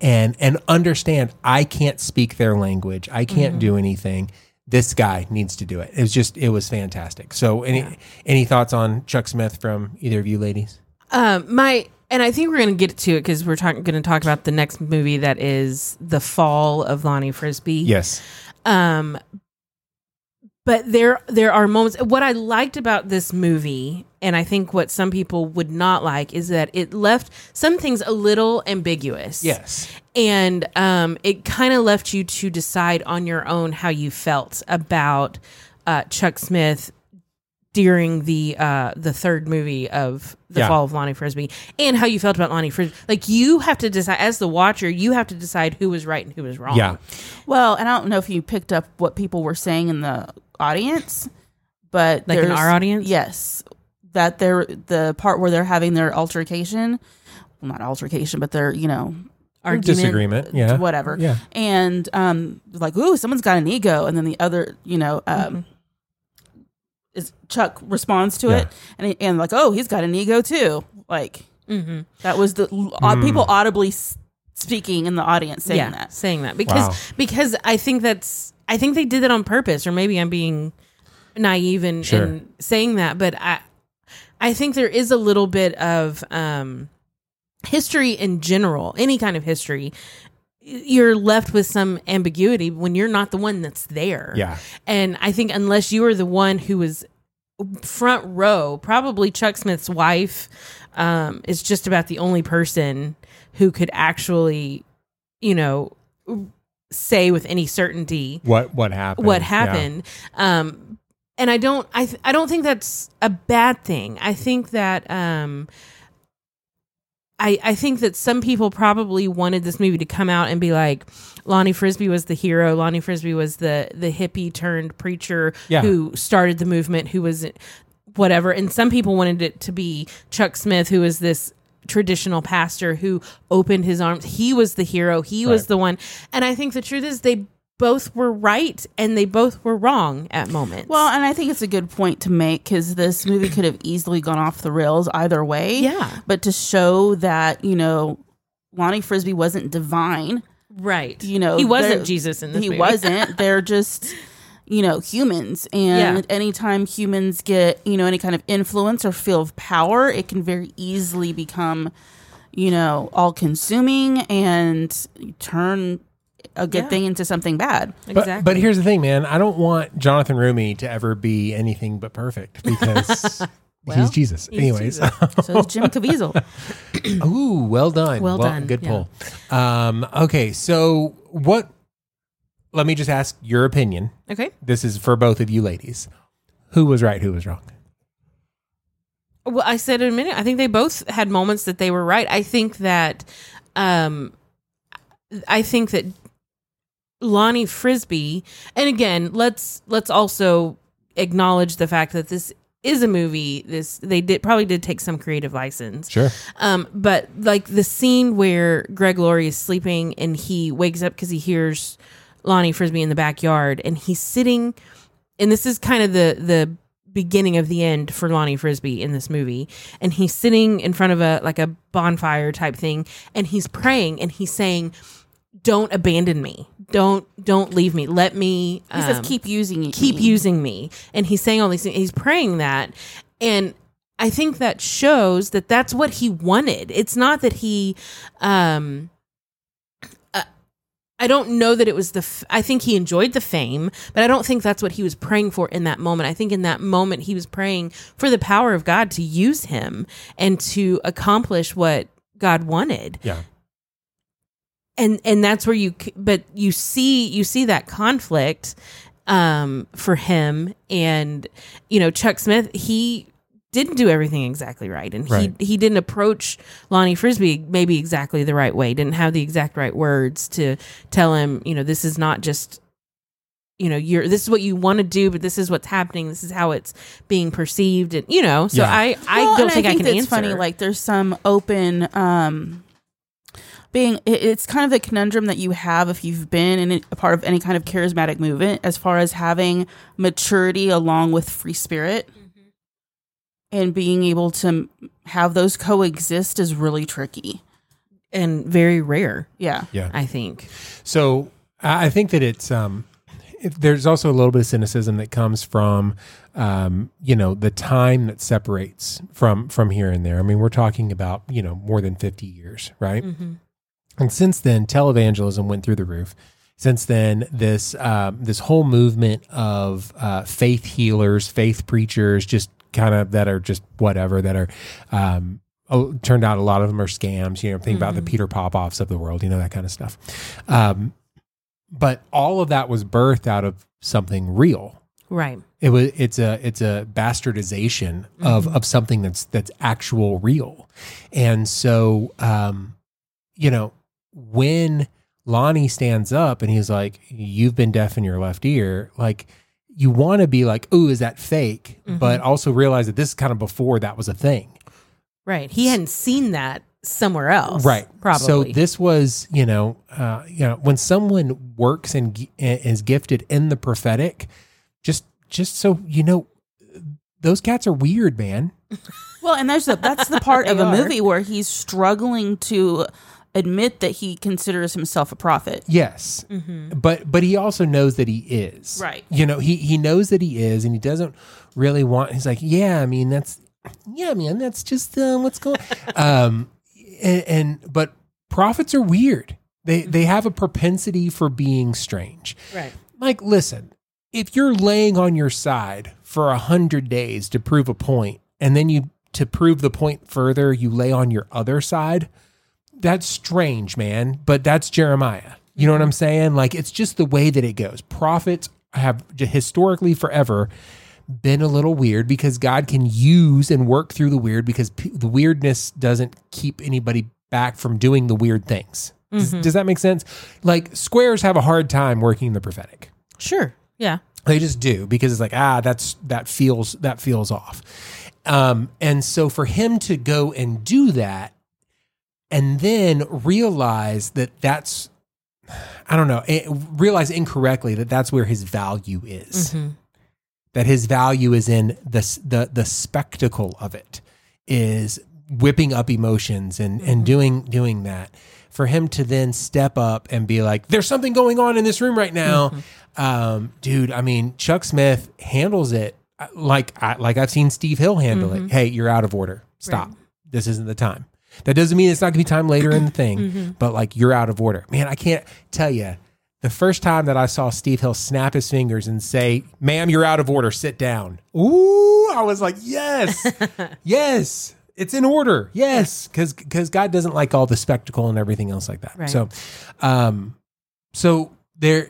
and and understand I can't speak their language. I can't do anything this guy needs to do it. It was just it was fantastic. So any any thoughts on Chuck Smith from either of you ladies? Um, my and I think we're going to get to it because we're talking going to talk about the next movie that is the fall of Lonnie Frisbee. yes. Um, but there there are moments. What I liked about this movie, and I think what some people would not like, is that it left some things a little ambiguous. yes and um, it kind of left you to decide on your own how you felt about uh, Chuck Smith during the uh, the third movie of the Yeah. Fall of Lonnie Frisbee, and how you felt about Lonnie Frisbee. Like you have to decide as the watcher, you have to decide who was right and who was wrong. yeah Well, and I don't know if you picked up what people were saying in the audience, but Like in our audience? yes, that they're the part where they're having their altercation, well, not altercation, but they're you know Argument. disagreement yeah whatever, yeah and um, like ooh, someone's got an ego, and then the other, you know, um, is Chuck responds to Yeah. it, and and like oh, he's got an ego too, like Mm-hmm. that was the odd people audibly s- speaking in the audience saying yeah, that. saying that because Wow. because I think that's I think they did that on purpose, or maybe I'm being naive in, Sure. in saying that, but I I think there is a little bit of um, history in general, any kind of history. you're left with some ambiguity when you're not the one that's there. Yeah. And I think unless you were the one who was front row, probably Chuck Smith's wife um, is just about the only person who could actually, you know, say with any certainty What what happened? what Yeah. happened. Um, and I don't, I, th- I don't think that's a bad thing. I think that, um, I, I think that some people probably wanted this movie to come out and be like, Lonnie Frisbee was the hero. Lonnie Frisbee was the the hippie turned preacher Yeah. who started the movement. Who was whatever. And some people wanted it to be Chuck Smith, who was this traditional pastor who opened his arms. He was the hero. He was the one. And I think the truth is they both were right and they both were wrong at moments. Well, and I think it's a good point to make because this movie could have easily gone off the rails either way. Yeah. But to show that, you know, Lonnie Frisbee wasn't divine, right. you know, he wasn't Jesus in this he movie. wasn't. (laughs) They're just, you know, humans. And Yeah. anytime humans get, you know, any kind of influence or feel of power, it can very easily become, you know, all consuming and turn a good Yeah. thing into something bad. But, exactly. but here's the thing, man. I don't want Jonathan Roumie to ever be anything but perfect (laughs) because Well, he's Jesus. he's Anyways, Jesus. (laughs) So it's Jim Caviezel. ooh, well done. Well done, Good yeah. pull. Um, okay, so what? Let me just ask your opinion. okay. This is for both of you ladies. Who was right? Who was wrong? Well, I said in a minute. I think they both had moments that they were right. I think that, um, I think that Lonnie Frisbee, and again, let's let's also acknowledge the fact that this is a movie. This they did probably did take some creative license. Sure. Um, but like the scene where Greg Laurie is sleeping and he wakes up because he hears Lonnie Frisbee in the backyard and he's sitting, and this is kind of the the beginning of the end for Lonnie Frisbee in this movie, and he's sitting in front of a like a bonfire type thing, and he's praying and he's saying, "Don't abandon me. Don't don't leave me. Let me." He says, um, keep using keep using me and he's saying all these things he's praying that and i think that shows that that's what he wanted it's not that he um I don't know that it was the. F- I think he enjoyed the fame, but I don't think that's what he was praying for in that moment. I think in that moment he was praying for the power of God to use him and to accomplish what God wanted Yeah. and and that's where you but you see you see that conflict um for him and you know Chuck Smith he didn't do everything exactly right and Right. he he didn't approach Lonnie Frisbee maybe exactly the right way didn't have the exact right words to tell him you know this is not just you know you're this is what you want to do but this is what's happening this is how it's being perceived and you know so Yeah. I I Well, don't and think I, can it's answer funny. Like there's some open um being. It's kind of the conundrum that you have if you've been in a part of any kind of charismatic movement, as far as having maturity along with free spirit, and being able to have those coexist is really tricky. and very rare Yeah. Yeah. I think So I I think that it's um, it, there's also a little bit of cynicism that comes from um, you know the time that separates from from here and there. I mean, we're talking about you know more than fifty years, right? And since then, televangelism went through the roof. Since then, this um, this whole movement of uh, faith healers, faith preachers, just kind of that are just whatever that are um, turned out a lot of them are scams. You know, think about the Peter Popoffs of the world, you know that kind of stuff. Um, but all of that was birthed out of something real. right It was it's a it's a bastardization of of something that's that's actual real, and so um, you know when Lonnie stands up and he's like, "You've been deaf in your left ear," like you want to be like, "Oh, is that fake?" But also realize that this is kind of before that was a thing. Right. He hadn't seen that somewhere else. right Probably. so this was you know uh you know when someone works and gi- is gifted in the prophetic just just so you know those cats are weird man (laughs) Well, and there's the that's the part of a are. movie where he's struggling to admit that he considers himself a prophet. yes but but he also knows that he is Right. you know he he knows that he is and he doesn't really want he's like yeah i mean that's yeah man that's just uh, what's going (laughs) um and, and but prophets are weird They they have a propensity for being strange. Right. Like, listen, if you're laying on your side for a hundred days to prove a point, and then you to prove the point further, you lay on your other side, that's strange, man. But that's Jeremiah. You know what I'm saying? Like, it's just the way that it goes. Prophets have historically forever been a little weird because God can use and work through the weird because p- the weirdness doesn't keep anybody back from doing the weird things. Does, does that make sense? Like squares have a hard time working the prophetic. Sure. Yeah. They just do because it's like ah that's that feels that feels off. Um, and so for him to go and do that and then realize that that's I don't know, eh, realize incorrectly that that's where his value is. That his value is in the the the spectacle of it is whipping up emotions and and doing doing that. For him to then step up and be like, "There's something going on in this room right now," um, dude. I mean, Chuck Smith handles it uh, like I, like I've seen Steve Hill handle it. Hey, you're out of order. Stop. This isn't the time. That doesn't mean it's not going to be time later in the (clears throat) thing, but like you're out of order. Man, I can't tell you the first time that I saw Steve Hill snap his fingers and say, "Ma'am, you're out of order. Sit down." Ooh, I was like, "Yes, (laughs) yes, it's in order. Yes," because because God doesn't like all the spectacle and everything else like that. Right. So, um, so there,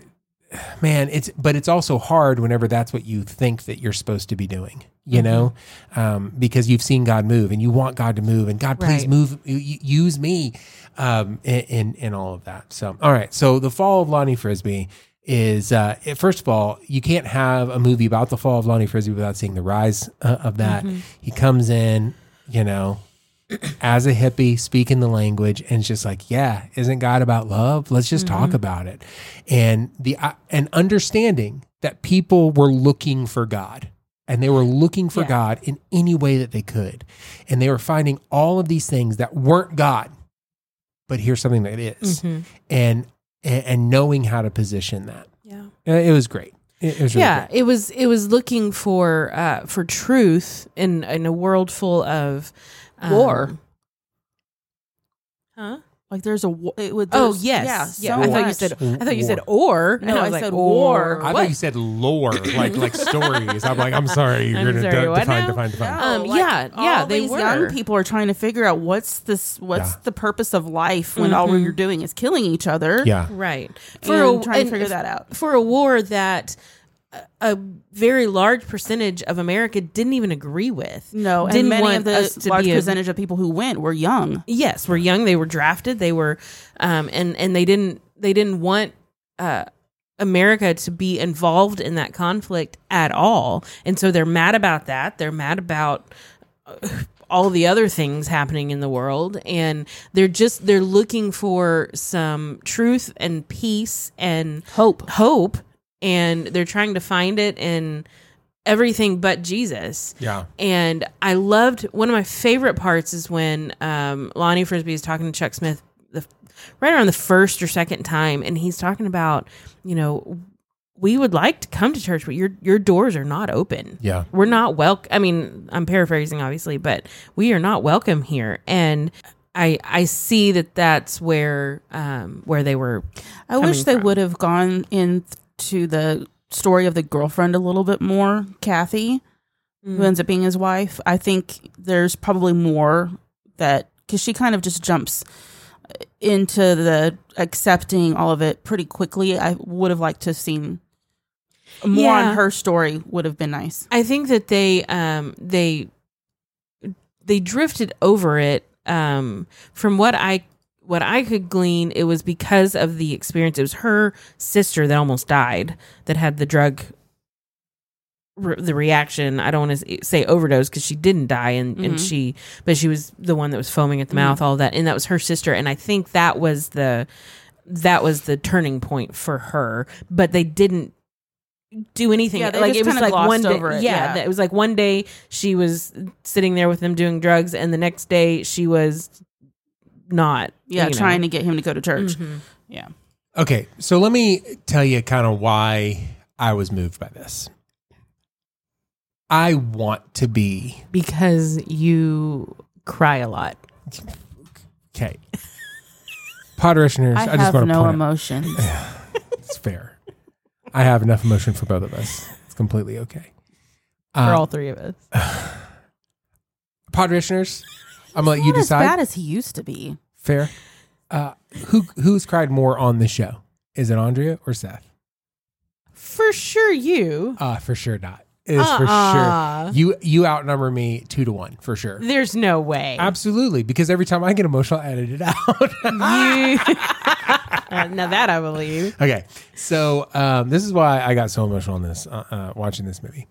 man, it's but it's also hard whenever that's what you think that you're supposed to be doing. You know, um, because you've seen God move and you want God to move and God, please Right. move, use me, um, in, in all of that. So, all right. So the fall of Lonnie Frisbee is uh, first of all, you can't have a movie about the fall of Lonnie Frisbee without seeing the rise uh, of that. He comes in, you know, as a hippie speaking the language and it's just like yeah isn't god about love let's just talk about it and the uh, and understanding that people were looking for god and they were looking for Yeah. god in any way that they could and they were finding all of these things that weren't god but here's something that is. Mhm. and and and knowing how to position that Yeah. Uh, it was great it, really yeah, great. it was it was looking for uh for truth in in a world full of um, War. Huh? Like there's a wa- it would. Oh there's- yes, yeah. so I thought you said I thought you said War. or. No, and I was like, said war. I What? thought you said lore, (laughs) like like stories. I'm like, I'm sorry, you're I'm gonna sorry, de- what define, now? define, define, Um, yeah, yeah, all they these were. young people are trying to figure out what's this, what's Yeah. the purpose of life when all you're doing is killing each other. Yeah, right for a- trying and to figure that out. for a war that a- very large percentage of America didn't even agree with. No, and didn't many want of the large be a- percentage of people who went were young. yes, were young. They were drafted. They were, um, and and they didn't they didn't want uh, America to be involved in that conflict at all, and so they're mad about that. They're mad about uh, all the other things happening in the world, and they're just they're looking for some truth and peace and Hope. hope, and they're trying to find it in everything but Jesus. yeah, And I loved one of my favorite parts is when um, Lonnie Frisbee is talking to Chuck Smith the, right around the first or second time, and he's talking about, you know, we would like to come to church, but your your doors are not open. yeah. We're not welcome. I mean, I'm paraphrasing, obviously, but we are not welcome here. And I I see that that's where um, where they were. I wish they from. would have gone into the story of the girlfriend a little bit more, Kathy, Mm. who ends up being his wife. I think there's probably more that because she kind of just jumps into the accepting all of it pretty quickly. I would have liked to have seen more Yeah. on her story. Would have been nice. I think that they um they they drifted over it um from what I what I could glean it was because of the experience it was her sister that almost died that had the drug re- the reaction I don't want to say overdose because she didn't die and, and Mhm. she but she was the one that was foaming at the mouth all that and that was her sister and I think that was the that was the turning point for her but they didn't do anything Yeah, they like just it was like one day over it, yeah, yeah. it was like one day she was sitting there with them doing drugs and the next day she was not Yeah, you know. trying to get him to go to church. Mhm. Yeah. Okay, so let me tell you kind of why I was moved by this. I want to be because you cry a lot okay. Podrishners, I, I, just have want to no point out, emotions. (laughs) it's fair. I have enough emotion for both of us. It's completely okay. For Uh, all three of us. (sighs) Podrishners, I'm gonna let you Not as bad as he used to be. Fair. Uh, who who's cried more on the show? Is it Andrea or Seth? For sure, you. Uh, for sure not. It is for Uh-uh. sure. You you outnumber me two to one for sure. There's no way. Absolutely, because every time I get emotional, I edit it (laughs) out. You. (laughs) Now that I believe. okay, so um, this is why I got so emotional in this uh, uh, watching this movie.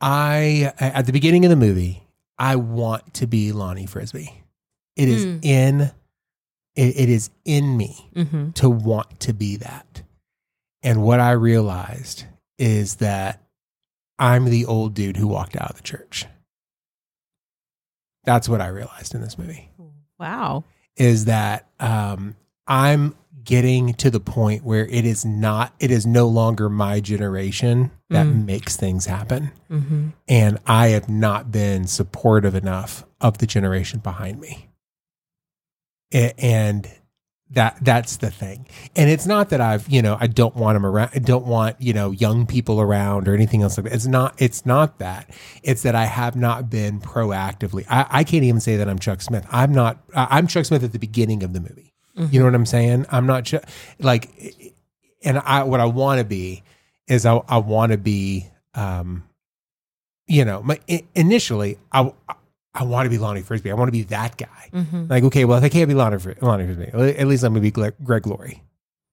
I at the beginning of the movie, I want to be Lonnie Frisbee. It is Mm. in it, it is in me Mm-hmm. to want to be that. And what I realized is that I'm the old dude who walked out of the church. That's what I realized in this movie Wow. is that um, I'm getting to the point where it is not, it is no longer my generation that Mm. makes things happen. Mm-hmm. And I have not been supportive enough of the generation behind me. And that that's the thing. And it's not that I've, you know, I don't want them around. I don't want, you know, young people around or anything else like that. It's not, it's not that. It's that I have not been proactively. I, I can't even say that I'm Chuck Smith. I'm not, I'm Chuck Smith at the beginning of the movie. You know what I'm saying? I'm not Chuck, like, and I, what I want to be is I, I want to be, um, you know, my, initially I, I want to be Lonnie Frisbee. I want to be that guy. Mm-hmm. Like, okay, well, if I can't be Lonnie, Fri- Lonnie Frisbee, at least I'm gonna be Greg, Greg Laurie,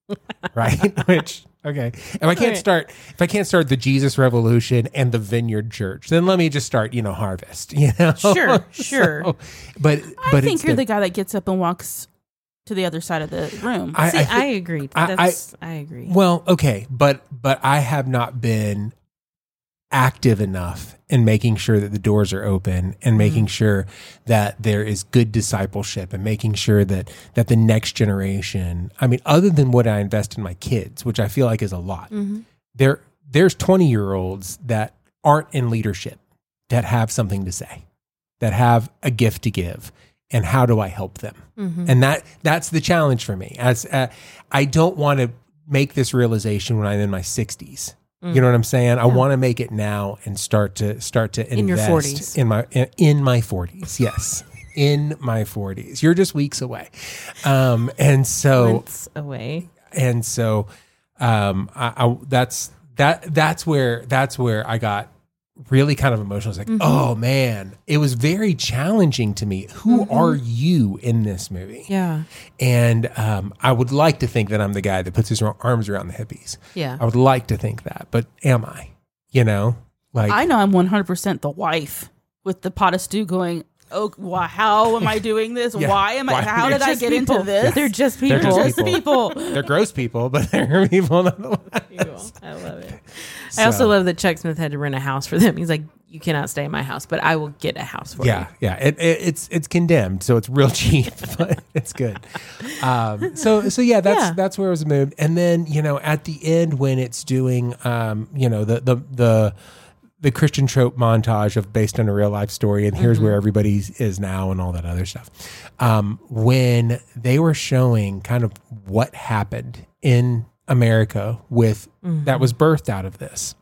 (laughs) right? (laughs) Which, okay, if I can't start, if I can't start the Jesus Revolution and the Vineyard Church, then let me just start, you know, Harvest. (laughs) You know, Sure, sure. So, but I but think you're the- the guy that gets up and walks to the other side of the room. I- See, I I, thi- agree. I- I- I, agree. Well, okay, but but I have not been active enough in making sure that the doors are open and making sure that there is good discipleship and making sure that that the next generation I mean other than what I invest in my kids which I feel like is a lot Mhm. there there's 20 year olds that aren't in leadership that have something to say that have a gift to give and how do I help them? Mhm. and that that's the challenge for me. As uh, i don't want to make this realization when i'm in my 60s you know what i'm saying? I want to make it now and start to start to invest In your 40s. in my in, in my 40s yes. In my 40s you're just weeks away. Um and so Months away. and so um I, I that's that that's where that's where i got really kind of emotional. It's like, oh man, it was very challenging to me. Who are you in this movie? Yeah. And um, I would like to think that I'm the guy that puts his arms around the hippies. Yeah. I would like to think that, but am I? You know, like I know I'm 100% the wife with the pot of stew going, oh, why, how am I doing this? (laughs) Yeah. Why am I, Why- how They're did I get people. into this? They're just people. They're just Just people. people. (laughs) they're gross people, but (laughs) they're people nonetheless. I love it. I also love that Chuck Smith had to rent a house for them. He's like, you cannot stay in my house, but I will get a house for you. Yeah, yeah. It, it, it's it's condemned, so it's real cheap, but it's good. Um, so so yeah, that's Yeah. that's where it was moved. And then you know at the end when it's doing um, you know the the the the Christian trope montage of based on a real life story, and here's where everybody is now, and all that other stuff. Um, when they were showing kind of what happened in America with that was birthed out of this,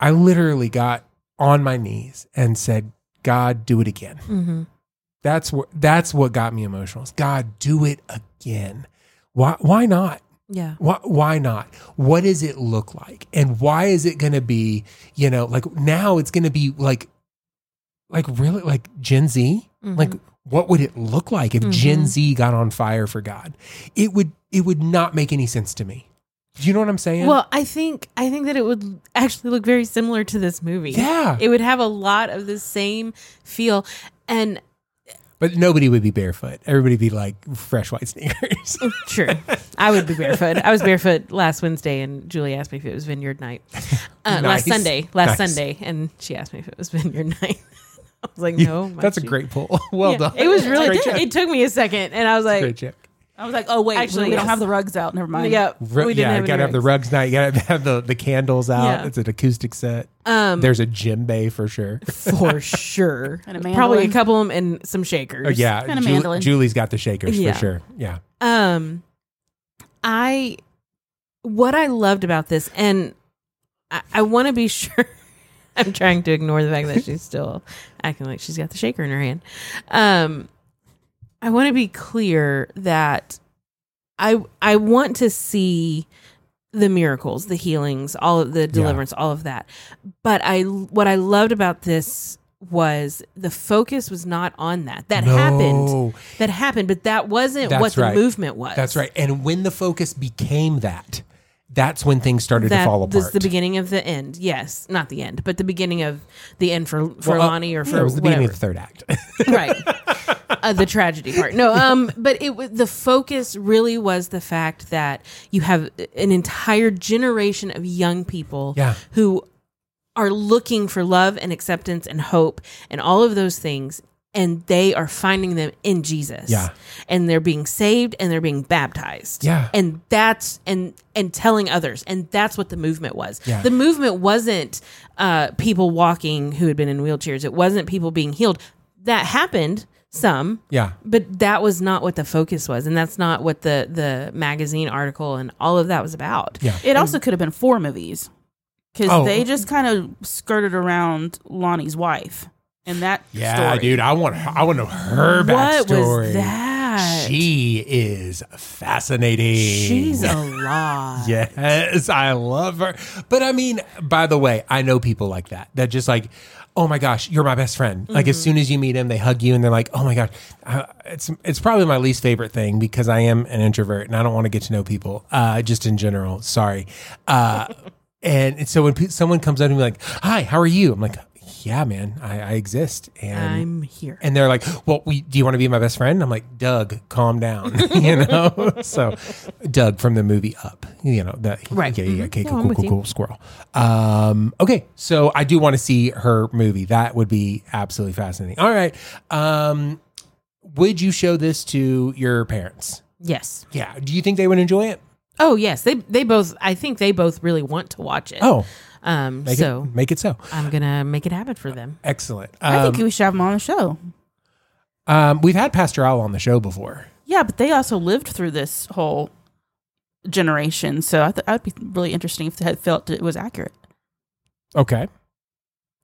I literally got on my knees and said, "God, do it again." Mm-hmm. That's what that's what got me emotional. Is, God, do it again. Why why not? Yeah. Why, why not? What does it look like? And why is it going to be, you know, like now it's going to be like, like really like Gen Z? Mhm. Like, what would it look like if Gen Mhm. Z got on fire for God? It would, it would not make any sense to me. Do you know what I'm saying? Well, I think I think that it would actually look very similar to this movie. Yeah. It would have a lot of the same feel. And but nobody would be barefoot. Everybody would be like fresh white (laughs) sneakers. True. I would be barefoot. I was barefoot last Wednesday, and Julie asked me if it was vineyard night. Uh, Nice. Last Sunday. Last Nice. Sunday. And she asked me if it was vineyard (laughs) night. I was like, no. my That's a great pull. (laughs) Well Yeah. done. It was really, Great it took me a second. And I was like. I was like, oh, wait, Actually, we don't yes. have the rugs out. Never mind. yeah, Ru- we didn't yeah, have you gotta have the rugs. rugs now. You gotta (laughs) have the, the candles out. Yeah. It's an acoustic set. Um, There's a djembe for sure. for (laughs) sure. (laughs) And a mandolin. Probably a couple of them and some shakers. Oh, yeah, And a Ju- mandolin. Julie's got the shakers Yeah. for sure. Yeah, Um, I what I loved about this, and I, I want to be sure. I'm trying to ignore the fact that she's still acting like she's got the shaker in her hand. Um, I want to be clear that I I want to see the miracles, the healings, all of the deliverance, all of that. But I what I loved about this was the focus was not on that. That No. happened. That happened, but that wasn't That's what the right. movement was. That's right. And when the focus became that, that's when things started That to fall was apart. the beginning of the end. Yes, not the end, but the beginning of the end for for Well, uh, Lonnie or for yeah, it was the whatever. beginning of the third act. (laughs) right uh, the tragedy part no um but it wa- the focus really was the fact that you have an entire generation of young people Yeah. who are looking for love and acceptance and hope and all of those things and they are finding them in Jesus. Yeah. And they're being saved and they're being baptized. Yeah. And that's and and telling others. And that's what the movement was. Yeah. The movement wasn't uh people walking who had been in wheelchairs. It wasn't people being healed. That happened some. yeah. But that was not what the focus was, and that's not what the the magazine article and all of that was about. Yeah. It also could have been four movies because Oh. they just kind of skirted around Lonnie's wife and that Yeah, story. dude. I want I want to know her What backstory. was that? She is fascinating. She's a (laughs) lot. Yes, I love her. But I mean, by the way, I know people like that. That just like, oh my gosh, you're my best friend. Like as soon as you meet him, they hug you and they're like, oh my gosh, uh, it's it's probably my least favorite thing because I am an introvert and I don't want to get to know people. Uh, just in general. Sorry. Uh, (laughs) and so when pe- someone comes up to me like, hi, how are you? I'm like, yeah, man, I, I exist. And I'm here. and they're like, "Well, we, do you want to be my best friend?" I'm like, "Doug, calm down," (laughs) you know. so, Doug from the movie Up, you know that. Right. Yeah, yeah. Okay. No, Cool. Cool. Cool. Cool. Squirrel. Um. Okay. So I do want to see her movie. That would be absolutely fascinating. All right. Um. Would you show this to your parents? Yes. Yeah. Do you think they would enjoy it? Oh yes. They they both. I think they both really want to watch it. Oh, Um. make so it make it so. I'm gonna make it happen for them. Excellent. I Um, think we should have them on the show. um, we've had Pastor Al on the show before. Yeah, but they also lived through this whole generation, so I thought that would be really interesting if they had felt it was accurate. Okay.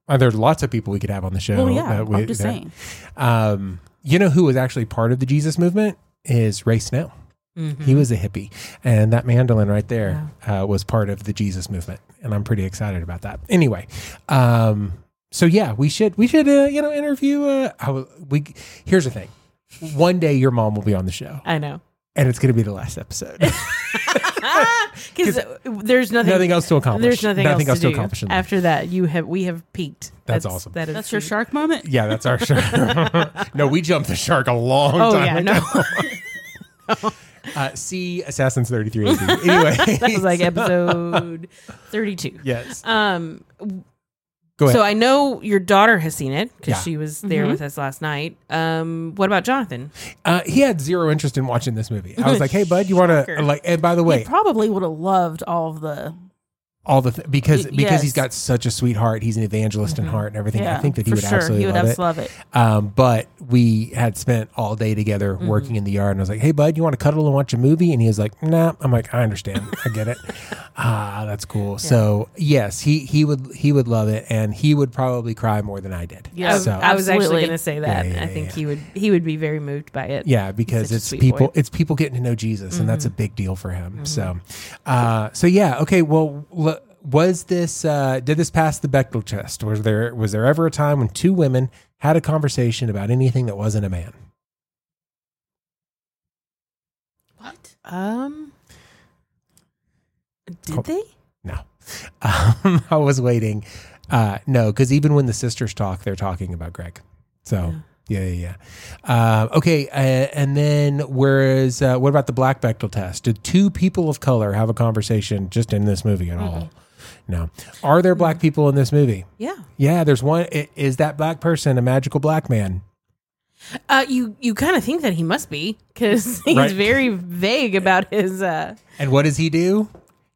Uh, there's lots of people we could have on the show. well, yeah, that we- I'm just that- saying. Um, you know who was actually part of the Jesus movement is Ray Snow. Mhm. He was a hippie, and that mandolin right there uh, was part of the Jesus movement, and I'm pretty excited about that. Anyway, um, so yeah, we should we should uh, you know interview. Uh, I will, we here's the thing: one day your mom will be on the show, I know. and it's going to be the last episode. (laughs) Because there's nothing. nothing else to accomplish. There's nothing, else, to, do. accomplish. After that, you have we have peaked. That's awesome. That is That's your shark moment. Yeah, that's our (laughs) shark. (laughs) no, we jumped the shark a long Oh time yeah, ago. no. Uh, see Assassins 33 AD. Anyway. (laughs) that was like (laughs) episode 32. Yes. Um. Go ahead. So I know your daughter has seen it because Yeah. she was there Mhm. with us last night. Um. What about Jonathan? uh, he had zero interest in watching this movie. I was like, hey, bud, you want to, Shocker. like, and by the He way, probably would have loved all of the. All the, th- because, Y- because he's yes. got such a sweetheart, he's an evangelist in heart and everything. Yeah, I think that he would sure. absolutely he would love it. absolutely love it. Um, but we had spent all day together Mm-hmm. working in the yard, and I was like, "Hey, bud, you want to cuddle and watch a movie?" And he was like, "Nah." I'm like, "I understand. I get it. (laughs) ah, that's cool." So yes, he he would he would love it, and he would probably cry more than I did. Yeah. I, So I was actually going to say that. Yeah, yeah, I think yeah. he would he would be very moved by it. yeah, because it's people boy. Mm-hmm. it's people getting to know Jesus, and that's a big deal for him. So, uh, so yeah, okay. Well, l- was this uh, did this pass the Bechdel test? Was there was there ever a time when two women had a conversation about anything that wasn't a man? What? Um. Did Cool. they? No. (laughs) Um, I was waiting. Uh, no, because even when the sisters talk, they're talking about Greg. So, yeah, yeah, yeah. Uh, okay. Uh, and then, whereas, uh, what about the Black Bechdel test? Did two people of color have a conversation just in this movie at all? No. Are there black people in this movie? Yeah. Yeah, there's one. Is that black person a magical black man? Uh, you you kind of think that he must be because (laughs) he's Right. very vague about his. Uh, And what does he do?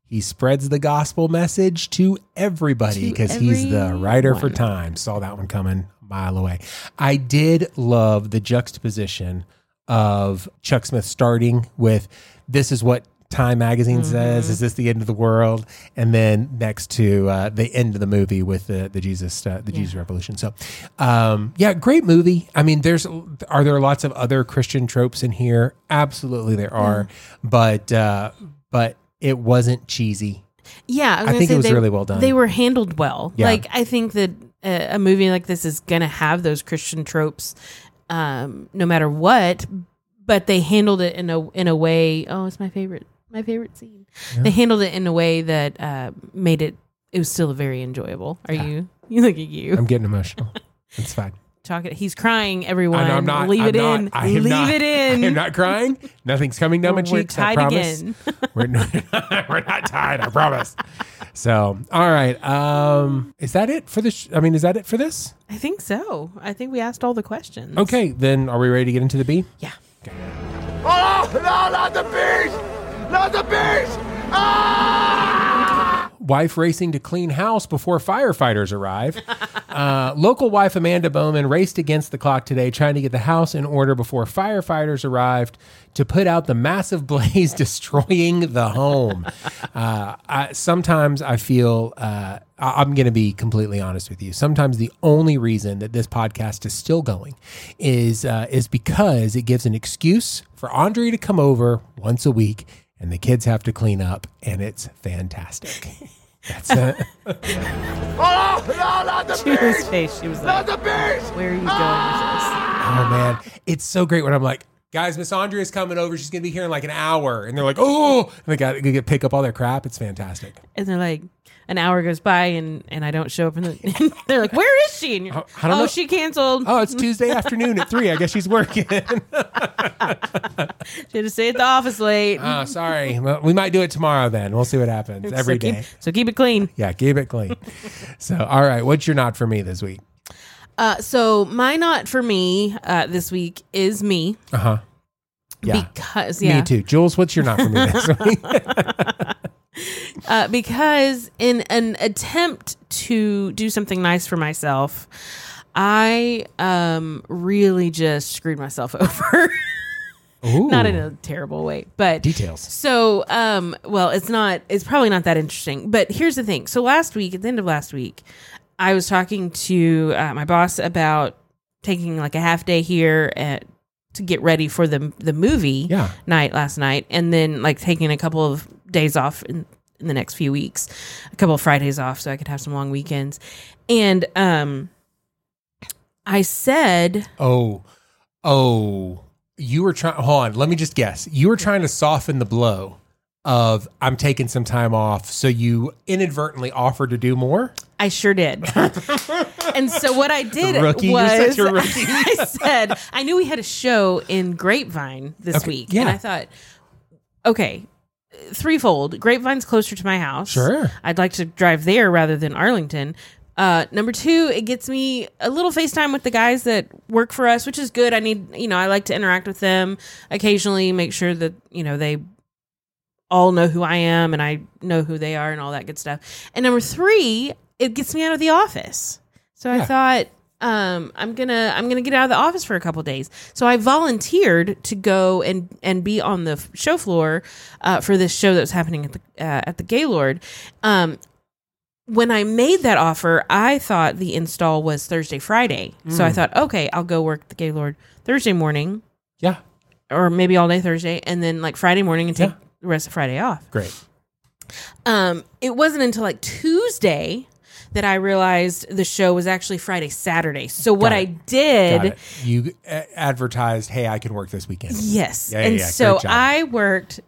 He spreads the gospel message to everybody because he's the writer for time. Saw that one coming a mile away. I did love the juxtaposition of Chuck Smith starting with this is what Time magazine says. Is this the end of the world? And then next to uh, the end of the movie with the the Jesus uh, the Jesus Revolution. So, um, yeah, great movie. I mean, there's are there lots of other Christian tropes in here? Absolutely, there are. But uh, but it wasn't cheesy. Yeah, was I think it was they- really well done. They were handled well. Yeah. Like I think that a, a movie like this is gonna have those Christian tropes, um, no matter what. But they handled it in a in a way. Oh, it's my favorite my favorite scene. They handled it in a way that uh, made it. It was still very enjoyable. Are you? (laughs) You look at you. I'm getting emotional. It's fine. Talk it. He's crying. Everyone, I know I'm not. leave I'm it not- in. I leave not- it in. I am not crying. Nothing's coming down my We're cheeks. I promise. again. (laughs) we're, not, (laughs) we're not tied. I promise. So, all right. Um, is that it for this? I mean, is that it for this? I think so. I think we asked all the questions. Okay, then are we ready to get into the B? Yeah. Oh, no, not the beast! Not the beast! Ah! Wife racing to clean house before firefighters arrive. (laughs) uh, local wife Amanda Bowman raced against the clock today, trying to get the house in order before firefighters arrived to put out the massive (laughs) blaze, destroying the home. (laughs) Uh, I, sometimes I feel uh, I- I'm going to be completely honest with you. Sometimes the only reason that this podcast is still going is uh, is because it gives an excuse for Andre to come over once a week, and the kids have to clean up, and it's fantastic. That's it. (laughs) Oh, no, not the She face. She was Not like, the bears! "Where are you going with ah! Oh man, it's so great when I'm like, guys, Miss Andrea's coming over. She's gonna be here in like an hour, and they're like, oh, and they got to get pick up all their crap. It's fantastic. this?" And they're like, an hour goes by and and I don't show up, (laughs) and the, they're like, "Where is she?" And you're, I- I don't oh, know. she canceled. Oh, it's Tuesday afternoon at three. I guess she's working. (laughs) She had to stay at the office late. oh, sorry. Well, we might do it tomorrow then. We'll see what happens every so day. keep, so keep it clean. Yeah, keep it clean. so, all right, what's your not for me this week? Uh, so my not for me uh, this week is me Uh huh. Yeah, because yeah me too. Jules, what's your not for me this (laughs) week? (laughs) uh, because in an attempt to do something nice for myself, I um really just screwed myself (laughs) over. Ooh, not in a terrible way, but details. So, um, well, it's not. It's probably not that interesting. But here's the thing. So last week, at the end of last week, I was talking to uh, my boss about taking like a half day here at, to get ready for the the movie Yeah. night last night, and then like taking a couple of days off in, in the next few weeks, a couple of Fridays off, so I could have some long weekends. And um, I said, Oh, oh, you were trying. Hold on. Let me just guess. You were trying to soften the blow of I'm taking some time off, so you inadvertently offered to do more. I sure did. (laughs) and so what I did Rookie, was such a (laughs) rookie. I said I knew we had a show in Grapevine this Okay, week, yeah. and I thought, okay, threefold. Grapevine's closer to my house. Sure. I'd like to drive there rather than Arlington. Uh, number two, it gets me a little FaceTime with the guys that work for us, which is good. I need, you know, I like to interact with them occasionally, make sure that, you know, they all know who I am and I know who they are and all that good stuff. And number three, it gets me out of the office. So I thought, um, I'm gonna I'm gonna get out of the office for a couple days. So I volunteered to go and and be on the show floor uh, for this show that was happening at the uh, at the Gaylord. Um, when I made that offer, I thought the install was Thursday Friday. So Mm. I thought, okay, I'll go work the Gaylord Thursday morning Yeah. or maybe all day Thursday, and then like Friday morning and take Yeah. the rest of Friday off. Great. Um, it wasn't until like Tuesday that I realized the show was actually Friday Saturday. So what I did. You uh, advertised, hey, I can work this weekend. yes, Yeah, yeah, and yeah. so I worked,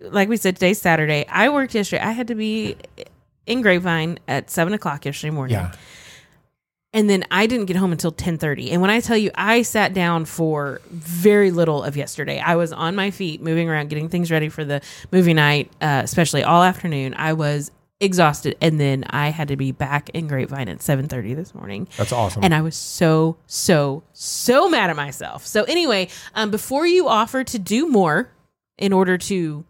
like we said, today's Saturday. I worked yesterday. I had to be in Grapevine at seven o'clock yesterday morning. Yeah. and then I didn't get home until 10:30. And when I tell you I sat down for very little of yesterday. I was on my feet moving around getting things ready for the movie night, uh, especially all afternoon. I was exhausted and then I had to be back in Grapevine at 7:30 this morning. That's awesome. And I was so so so mad at myself. So anyway, um, before you offer to do more in order to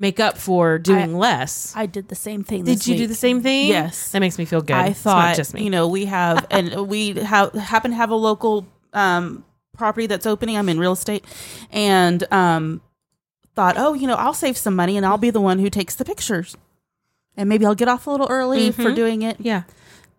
make up for doing less, I did the same thing. did this you do the same thing? Yes. that makes me feel good. I It's not thought, just me. you know, we have, (laughs) and we have happen to have a local um, property that's opening. I'm in real estate, and um, thought, oh, you know, I'll save some money and I'll be the one who takes the pictures, and maybe I'll get off a little early for mm-hmm. doing it. Yeah.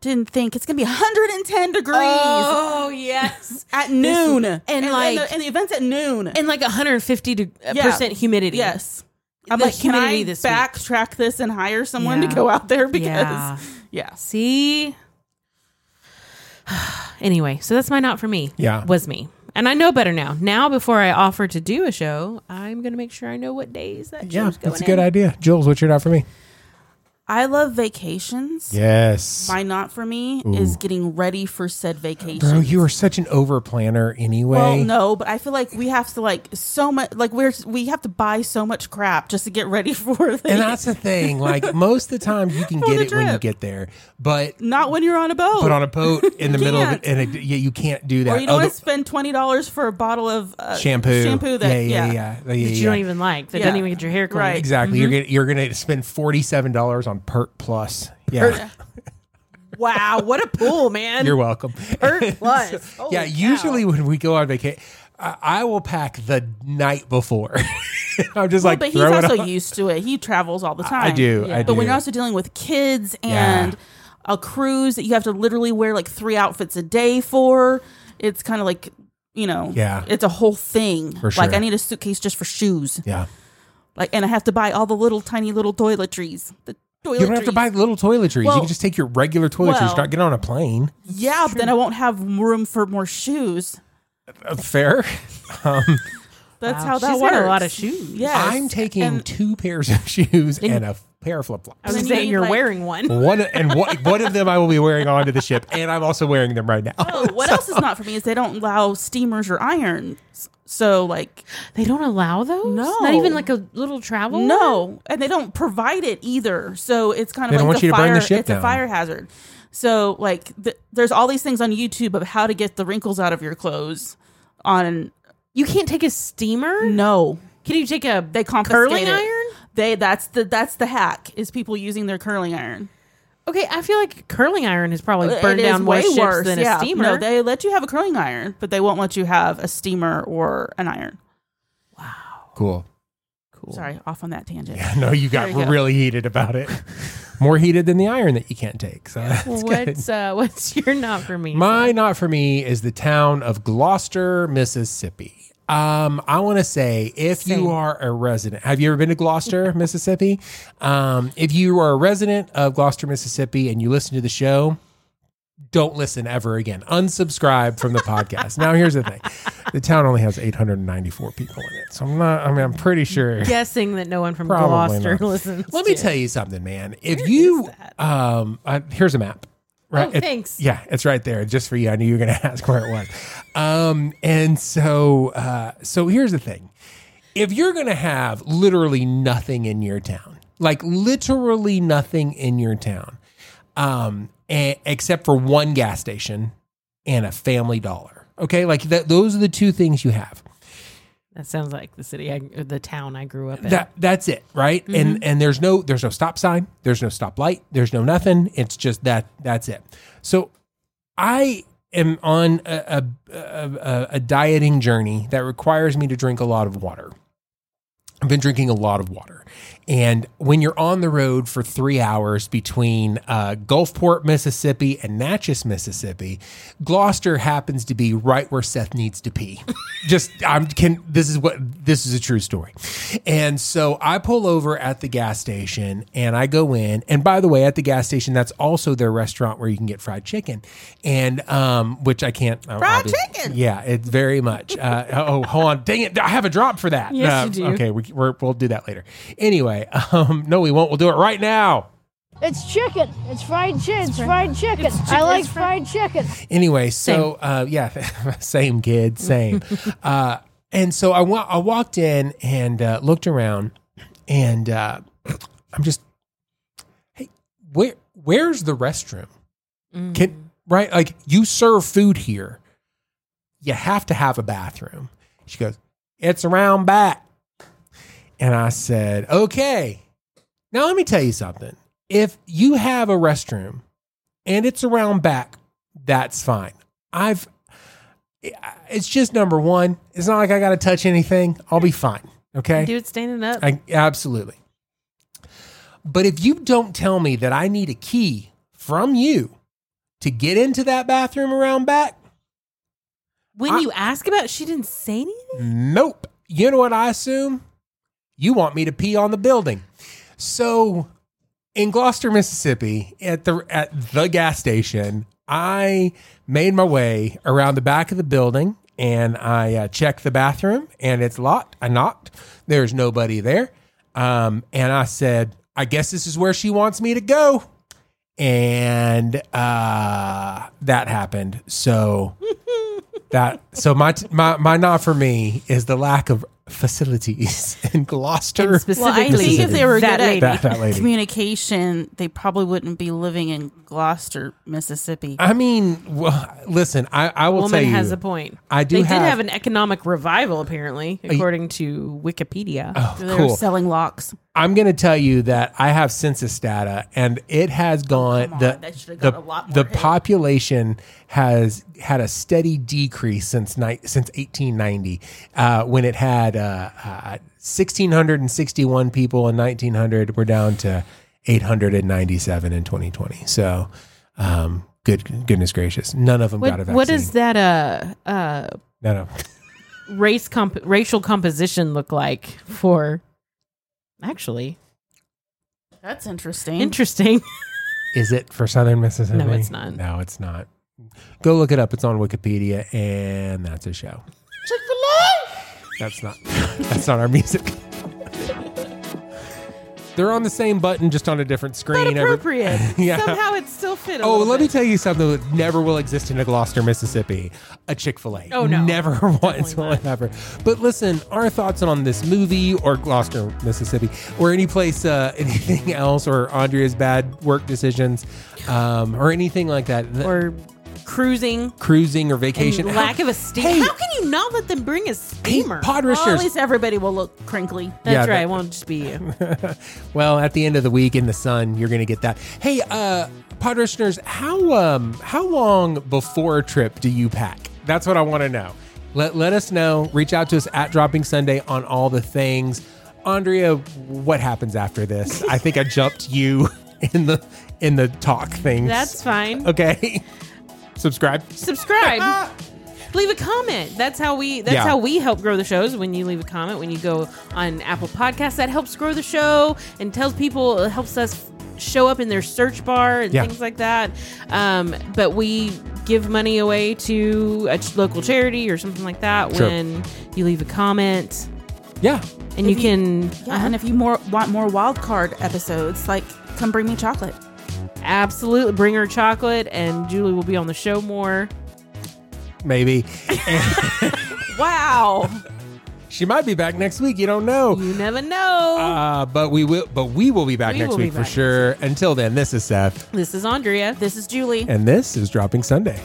Didn't think it's gonna be 110 degrees Oh yes. (laughs) at noon, and and, like- the, and the event's at noon. and like 150 de- uh, Yeah. percent humidity. Yes. I'm The like, can I humidity this week. backtrack this and hire someone Yeah. to go out there (laughs) because, Yeah. yeah. See. (sighs) anyway, so that's my not for me. Yeah. was me, and I know better now. Now, before I offer to do a show, I'm gonna make sure I know what days that Yeah, going. that's a good in. idea. Jules, what's your not for me? I love vacations. Yes. My not for me is getting ready for said vacation. Bro, you are such an over planner anyway. well, no, but I feel like we have to like so much like we're we have to buy so much crap just to get ready (laughs) for the And that's the thing. Like most of the time, you can (laughs) get the it when you get there, but not when you're on a boat. but on a boat in the (laughs) middle of it, and it, yeah, you can't do that. or you don't Other- want to spend twenty dollars for a bottle of uh, shampoo, Shampoo that yeah, yeah, yeah, yeah. yeah, that yeah, you don't even like. That Yeah. doesn't even get your hair clean. Right. exactly. You're gonna you're gonna spend forty seven dollars on Pert Plus. Yeah, Wow, what a pool, man! you're welcome. Pert (laughs) Plus. Holy yeah, cow. usually when we go on vacation, I, I will pack the night before. (laughs) I'm just Well, like, but he's also on. used to it. He travels all the time. I do, I But when you're also dealing with kids Yeah. and a cruise that you have to literally wear like three outfits a day for, it's kind of like you know, Yeah. it's a whole thing. For Like. I need a suitcase just for shoes. Yeah, Like, and I have to buy all the little tiny little toiletries. The toiletries. you don't have to buy little toiletries. you can just take your regular toiletries. well- not get on a plane. Yeah, but then I won't have room for more shoes. Uh, Fair. (laughs) That's Wow, how that she's works. got a lot of shoes. Yes. I'm taking And- two pairs of (laughs) shoes and a pair of flip flops. I was then gonna you you're like- wearing one. One and one, one of them I will be wearing onto the ship, and I'm also wearing them right now. Oh, what (laughs) else is not for me is they don't allow steamers or irons. So like They don't allow those. No. not even like a little travel. no, and they don't provide it either. So it's kind of They like don't want the you to fire. burn the ship it's down. a fire hazard. So like th- there's all these things on YouTube of how to get the wrinkles out of your clothes. On you can't take a steamer. no, Can you take a they confiscate curling it. iron? They that's the that's the hack is people using their curling iron. Okay, I feel like curling iron has probably It burned is down more way ships worse, than yeah. a steamer. No, they let you have a curling iron, but they won't let you have a steamer or an iron. Wow. Cool. cool. Sorry, off on that tangent. I know you got There you go. really heated about it. (laughs) More heated than the iron that you can't take. So that's good. what's uh, what's your not for me? My not for me is the town of Gloster, Mississippi. Um, I want to say if Same. you are a resident, have you ever been to Gloster, (laughs) Mississippi? Um, if you are a resident of Gloster, Mississippi, and you listen to the show, don't listen ever again. Unsubscribe from the podcast. Now, here's the thing: the town only has 894 people in it, so I'm not. I mean, I'm pretty sure. guessing that no one from Gloster not. listens. Let me tell you something, man. If Where you, um, uh, here's a map. Right. Oh, It- thanks. yeah, it's right there, just for you. I knew you were going (laughs) to ask where it was. Um, and so, uh, so here's the thing: if you're going to have literally nothing in your town, like literally nothing in your town, um, a- except for one gas station and a Family Dollar, okay, like that, those are the two things you have. That sounds like the city, I, or the town I grew up in. that that's it right Mm-hmm. and and there's no there's no stop sign there's no stop light there's no nothing it's just that that's it so i am on a, a, a, a dieting journey that requires me to drink a lot of water. I've been drinking a lot of water and when you're on the road for three hours between uh, Gulfport, Mississippi, and Natchez, Mississippi, Gloster happens to be right where Seth needs to pee. (laughs) Just I'm can this is what this is a true story. And so I pull over at the gas station and I go in. And by the way, at the gas station, that's also their restaurant where you can get fried chicken, and um, which I can't. Fried obvi- chicken? Yeah, it's very much. Uh, oh, hold on, dang it! I have a drop for that. Yes, Uh, you do. Okay, we, we're, we'll do that later. Anyway, (laughs) um, no, we won't. We'll do it right now. It's chicken. It's fried chicken. It's fried chicken. I like fried chicken. Anyway, so uh, yeah, (laughs) same kid, same. (laughs) uh, and so I wa- I walked in and uh, looked around, and uh, I'm just, hey, where where's the restroom? Can right like you serve food here, you have to have a bathroom. She goes, it's around back, and I said, okay. Now let me tell you something. If you have a restroom and it's around back, that's fine. I've It's just number one. It's not like I got to touch anything. I'll be fine. Okay. Do it standing up. I, absolutely. But if you don't tell me that I need a key from you to get into that bathroom around back, when I- you ask about it, she didn't say anything. nope. You know what I assume? You want me to pee on the building. So in Gloster, Mississippi, at the at the gas station, I made my way around the back of the building and I uh, checked the bathroom and it's locked. I knocked. There's nobody there. Um, and I said, I guess this is where she wants me to go. And uh, that happened. So (laughs) that so my my my not for me is the lack of facilities (laughs) in Gloster. And specifically, Well, I think if they were that good lady. At that lady. communication, they probably wouldn't be living in Gloster, Mississippi. I mean, well, listen, I, I will tell woman you, has a point. I do They have, did have an economic revival, apparently, according to Wikipedia. oh, They're cool. selling locks. I'm going to tell you that I have census data, and it has gone. Oh, the that should've the, got a lot the population has had a steady decrease since ni- since 1890, uh, when it had uh, uh, 1,661 people in 1900. We're down to 897 in 2020. So, um, good goodness gracious, none of them got a What, vaccine. what does that uh uh no, no. (laughs) race comp- racial composition look like for? Actually, That's interesting. interesting. (laughs) Is it for Southern Mississippi? No, it's not. No, it's not. Go look it up. It's on Wikipedia, and that's a show. Chick fil A! That's not. (laughs) That's not our music. They're on the same button, just on a different screen. Not Every- appropriate. (laughs) Yeah. Somehow it still fit. Oh, let me tell you something that never will exist in a Gloster, Mississippi. A Chick fil A. Oh, no. Never (laughs) once will it ever. But listen, our thoughts on this movie or Gloster, Mississippi, or any place, uh, anything else, or Andrea's bad work decisions, um, or anything like that. Or cruising. cruising or vacation. And lack of a steam. Hey. How can you not let them bring a steamer? pod Well, at least everybody will look crinkly. That's Yeah, right. that- it won't just be you. (laughs) Well, at the end of the week in the sun, you're going to get that. Hey, uh, pod listeners, how um how long before a trip do you pack? That's what I want to know. Let let us know. Reach out to us at Dropping Sunday on all the things. Andrea, what happens after this? I think I jumped you (laughs) in the in the talk things. That's fine. okay. (laughs) Subscribe. Subscribe. (laughs) leave a comment. That's how we that's Yeah. how we help grow the shows. When you leave a comment, when you go on Apple Podcasts, that helps grow the show and tells people it helps us show up in their search bar and Yeah. things like that. Um, but we give money away to a ch- local charity or something like that Sure. when you leave a comment. Yeah. And you, If you- can Yeah, uh-huh. and if you more want more wild card episodes, like come bring me chocolate. Absolutely bring her chocolate, and Julie will be on the show more. Maybe. (laughs) Wow, she might be back next week. You don't know. you never know. Uh, but we will but we will be back We next will be week for back sure. Until then, this is Seth. this is Andrea. This is Julie. And this is Dropping Sunday.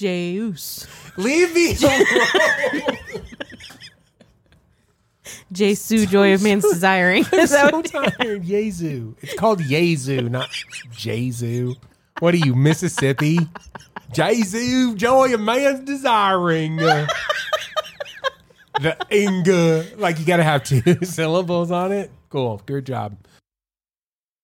Jeus. Leave me (laughs) alone. Jesu, joy of man's (laughs) desiring. That so (laughs) tired. Yezu. It's called Jesu, not Jesu. What are you, Mississippi? Jesu, joy of man's desiring. the inga. Like you got to have two syllables on it. Cool. Good job.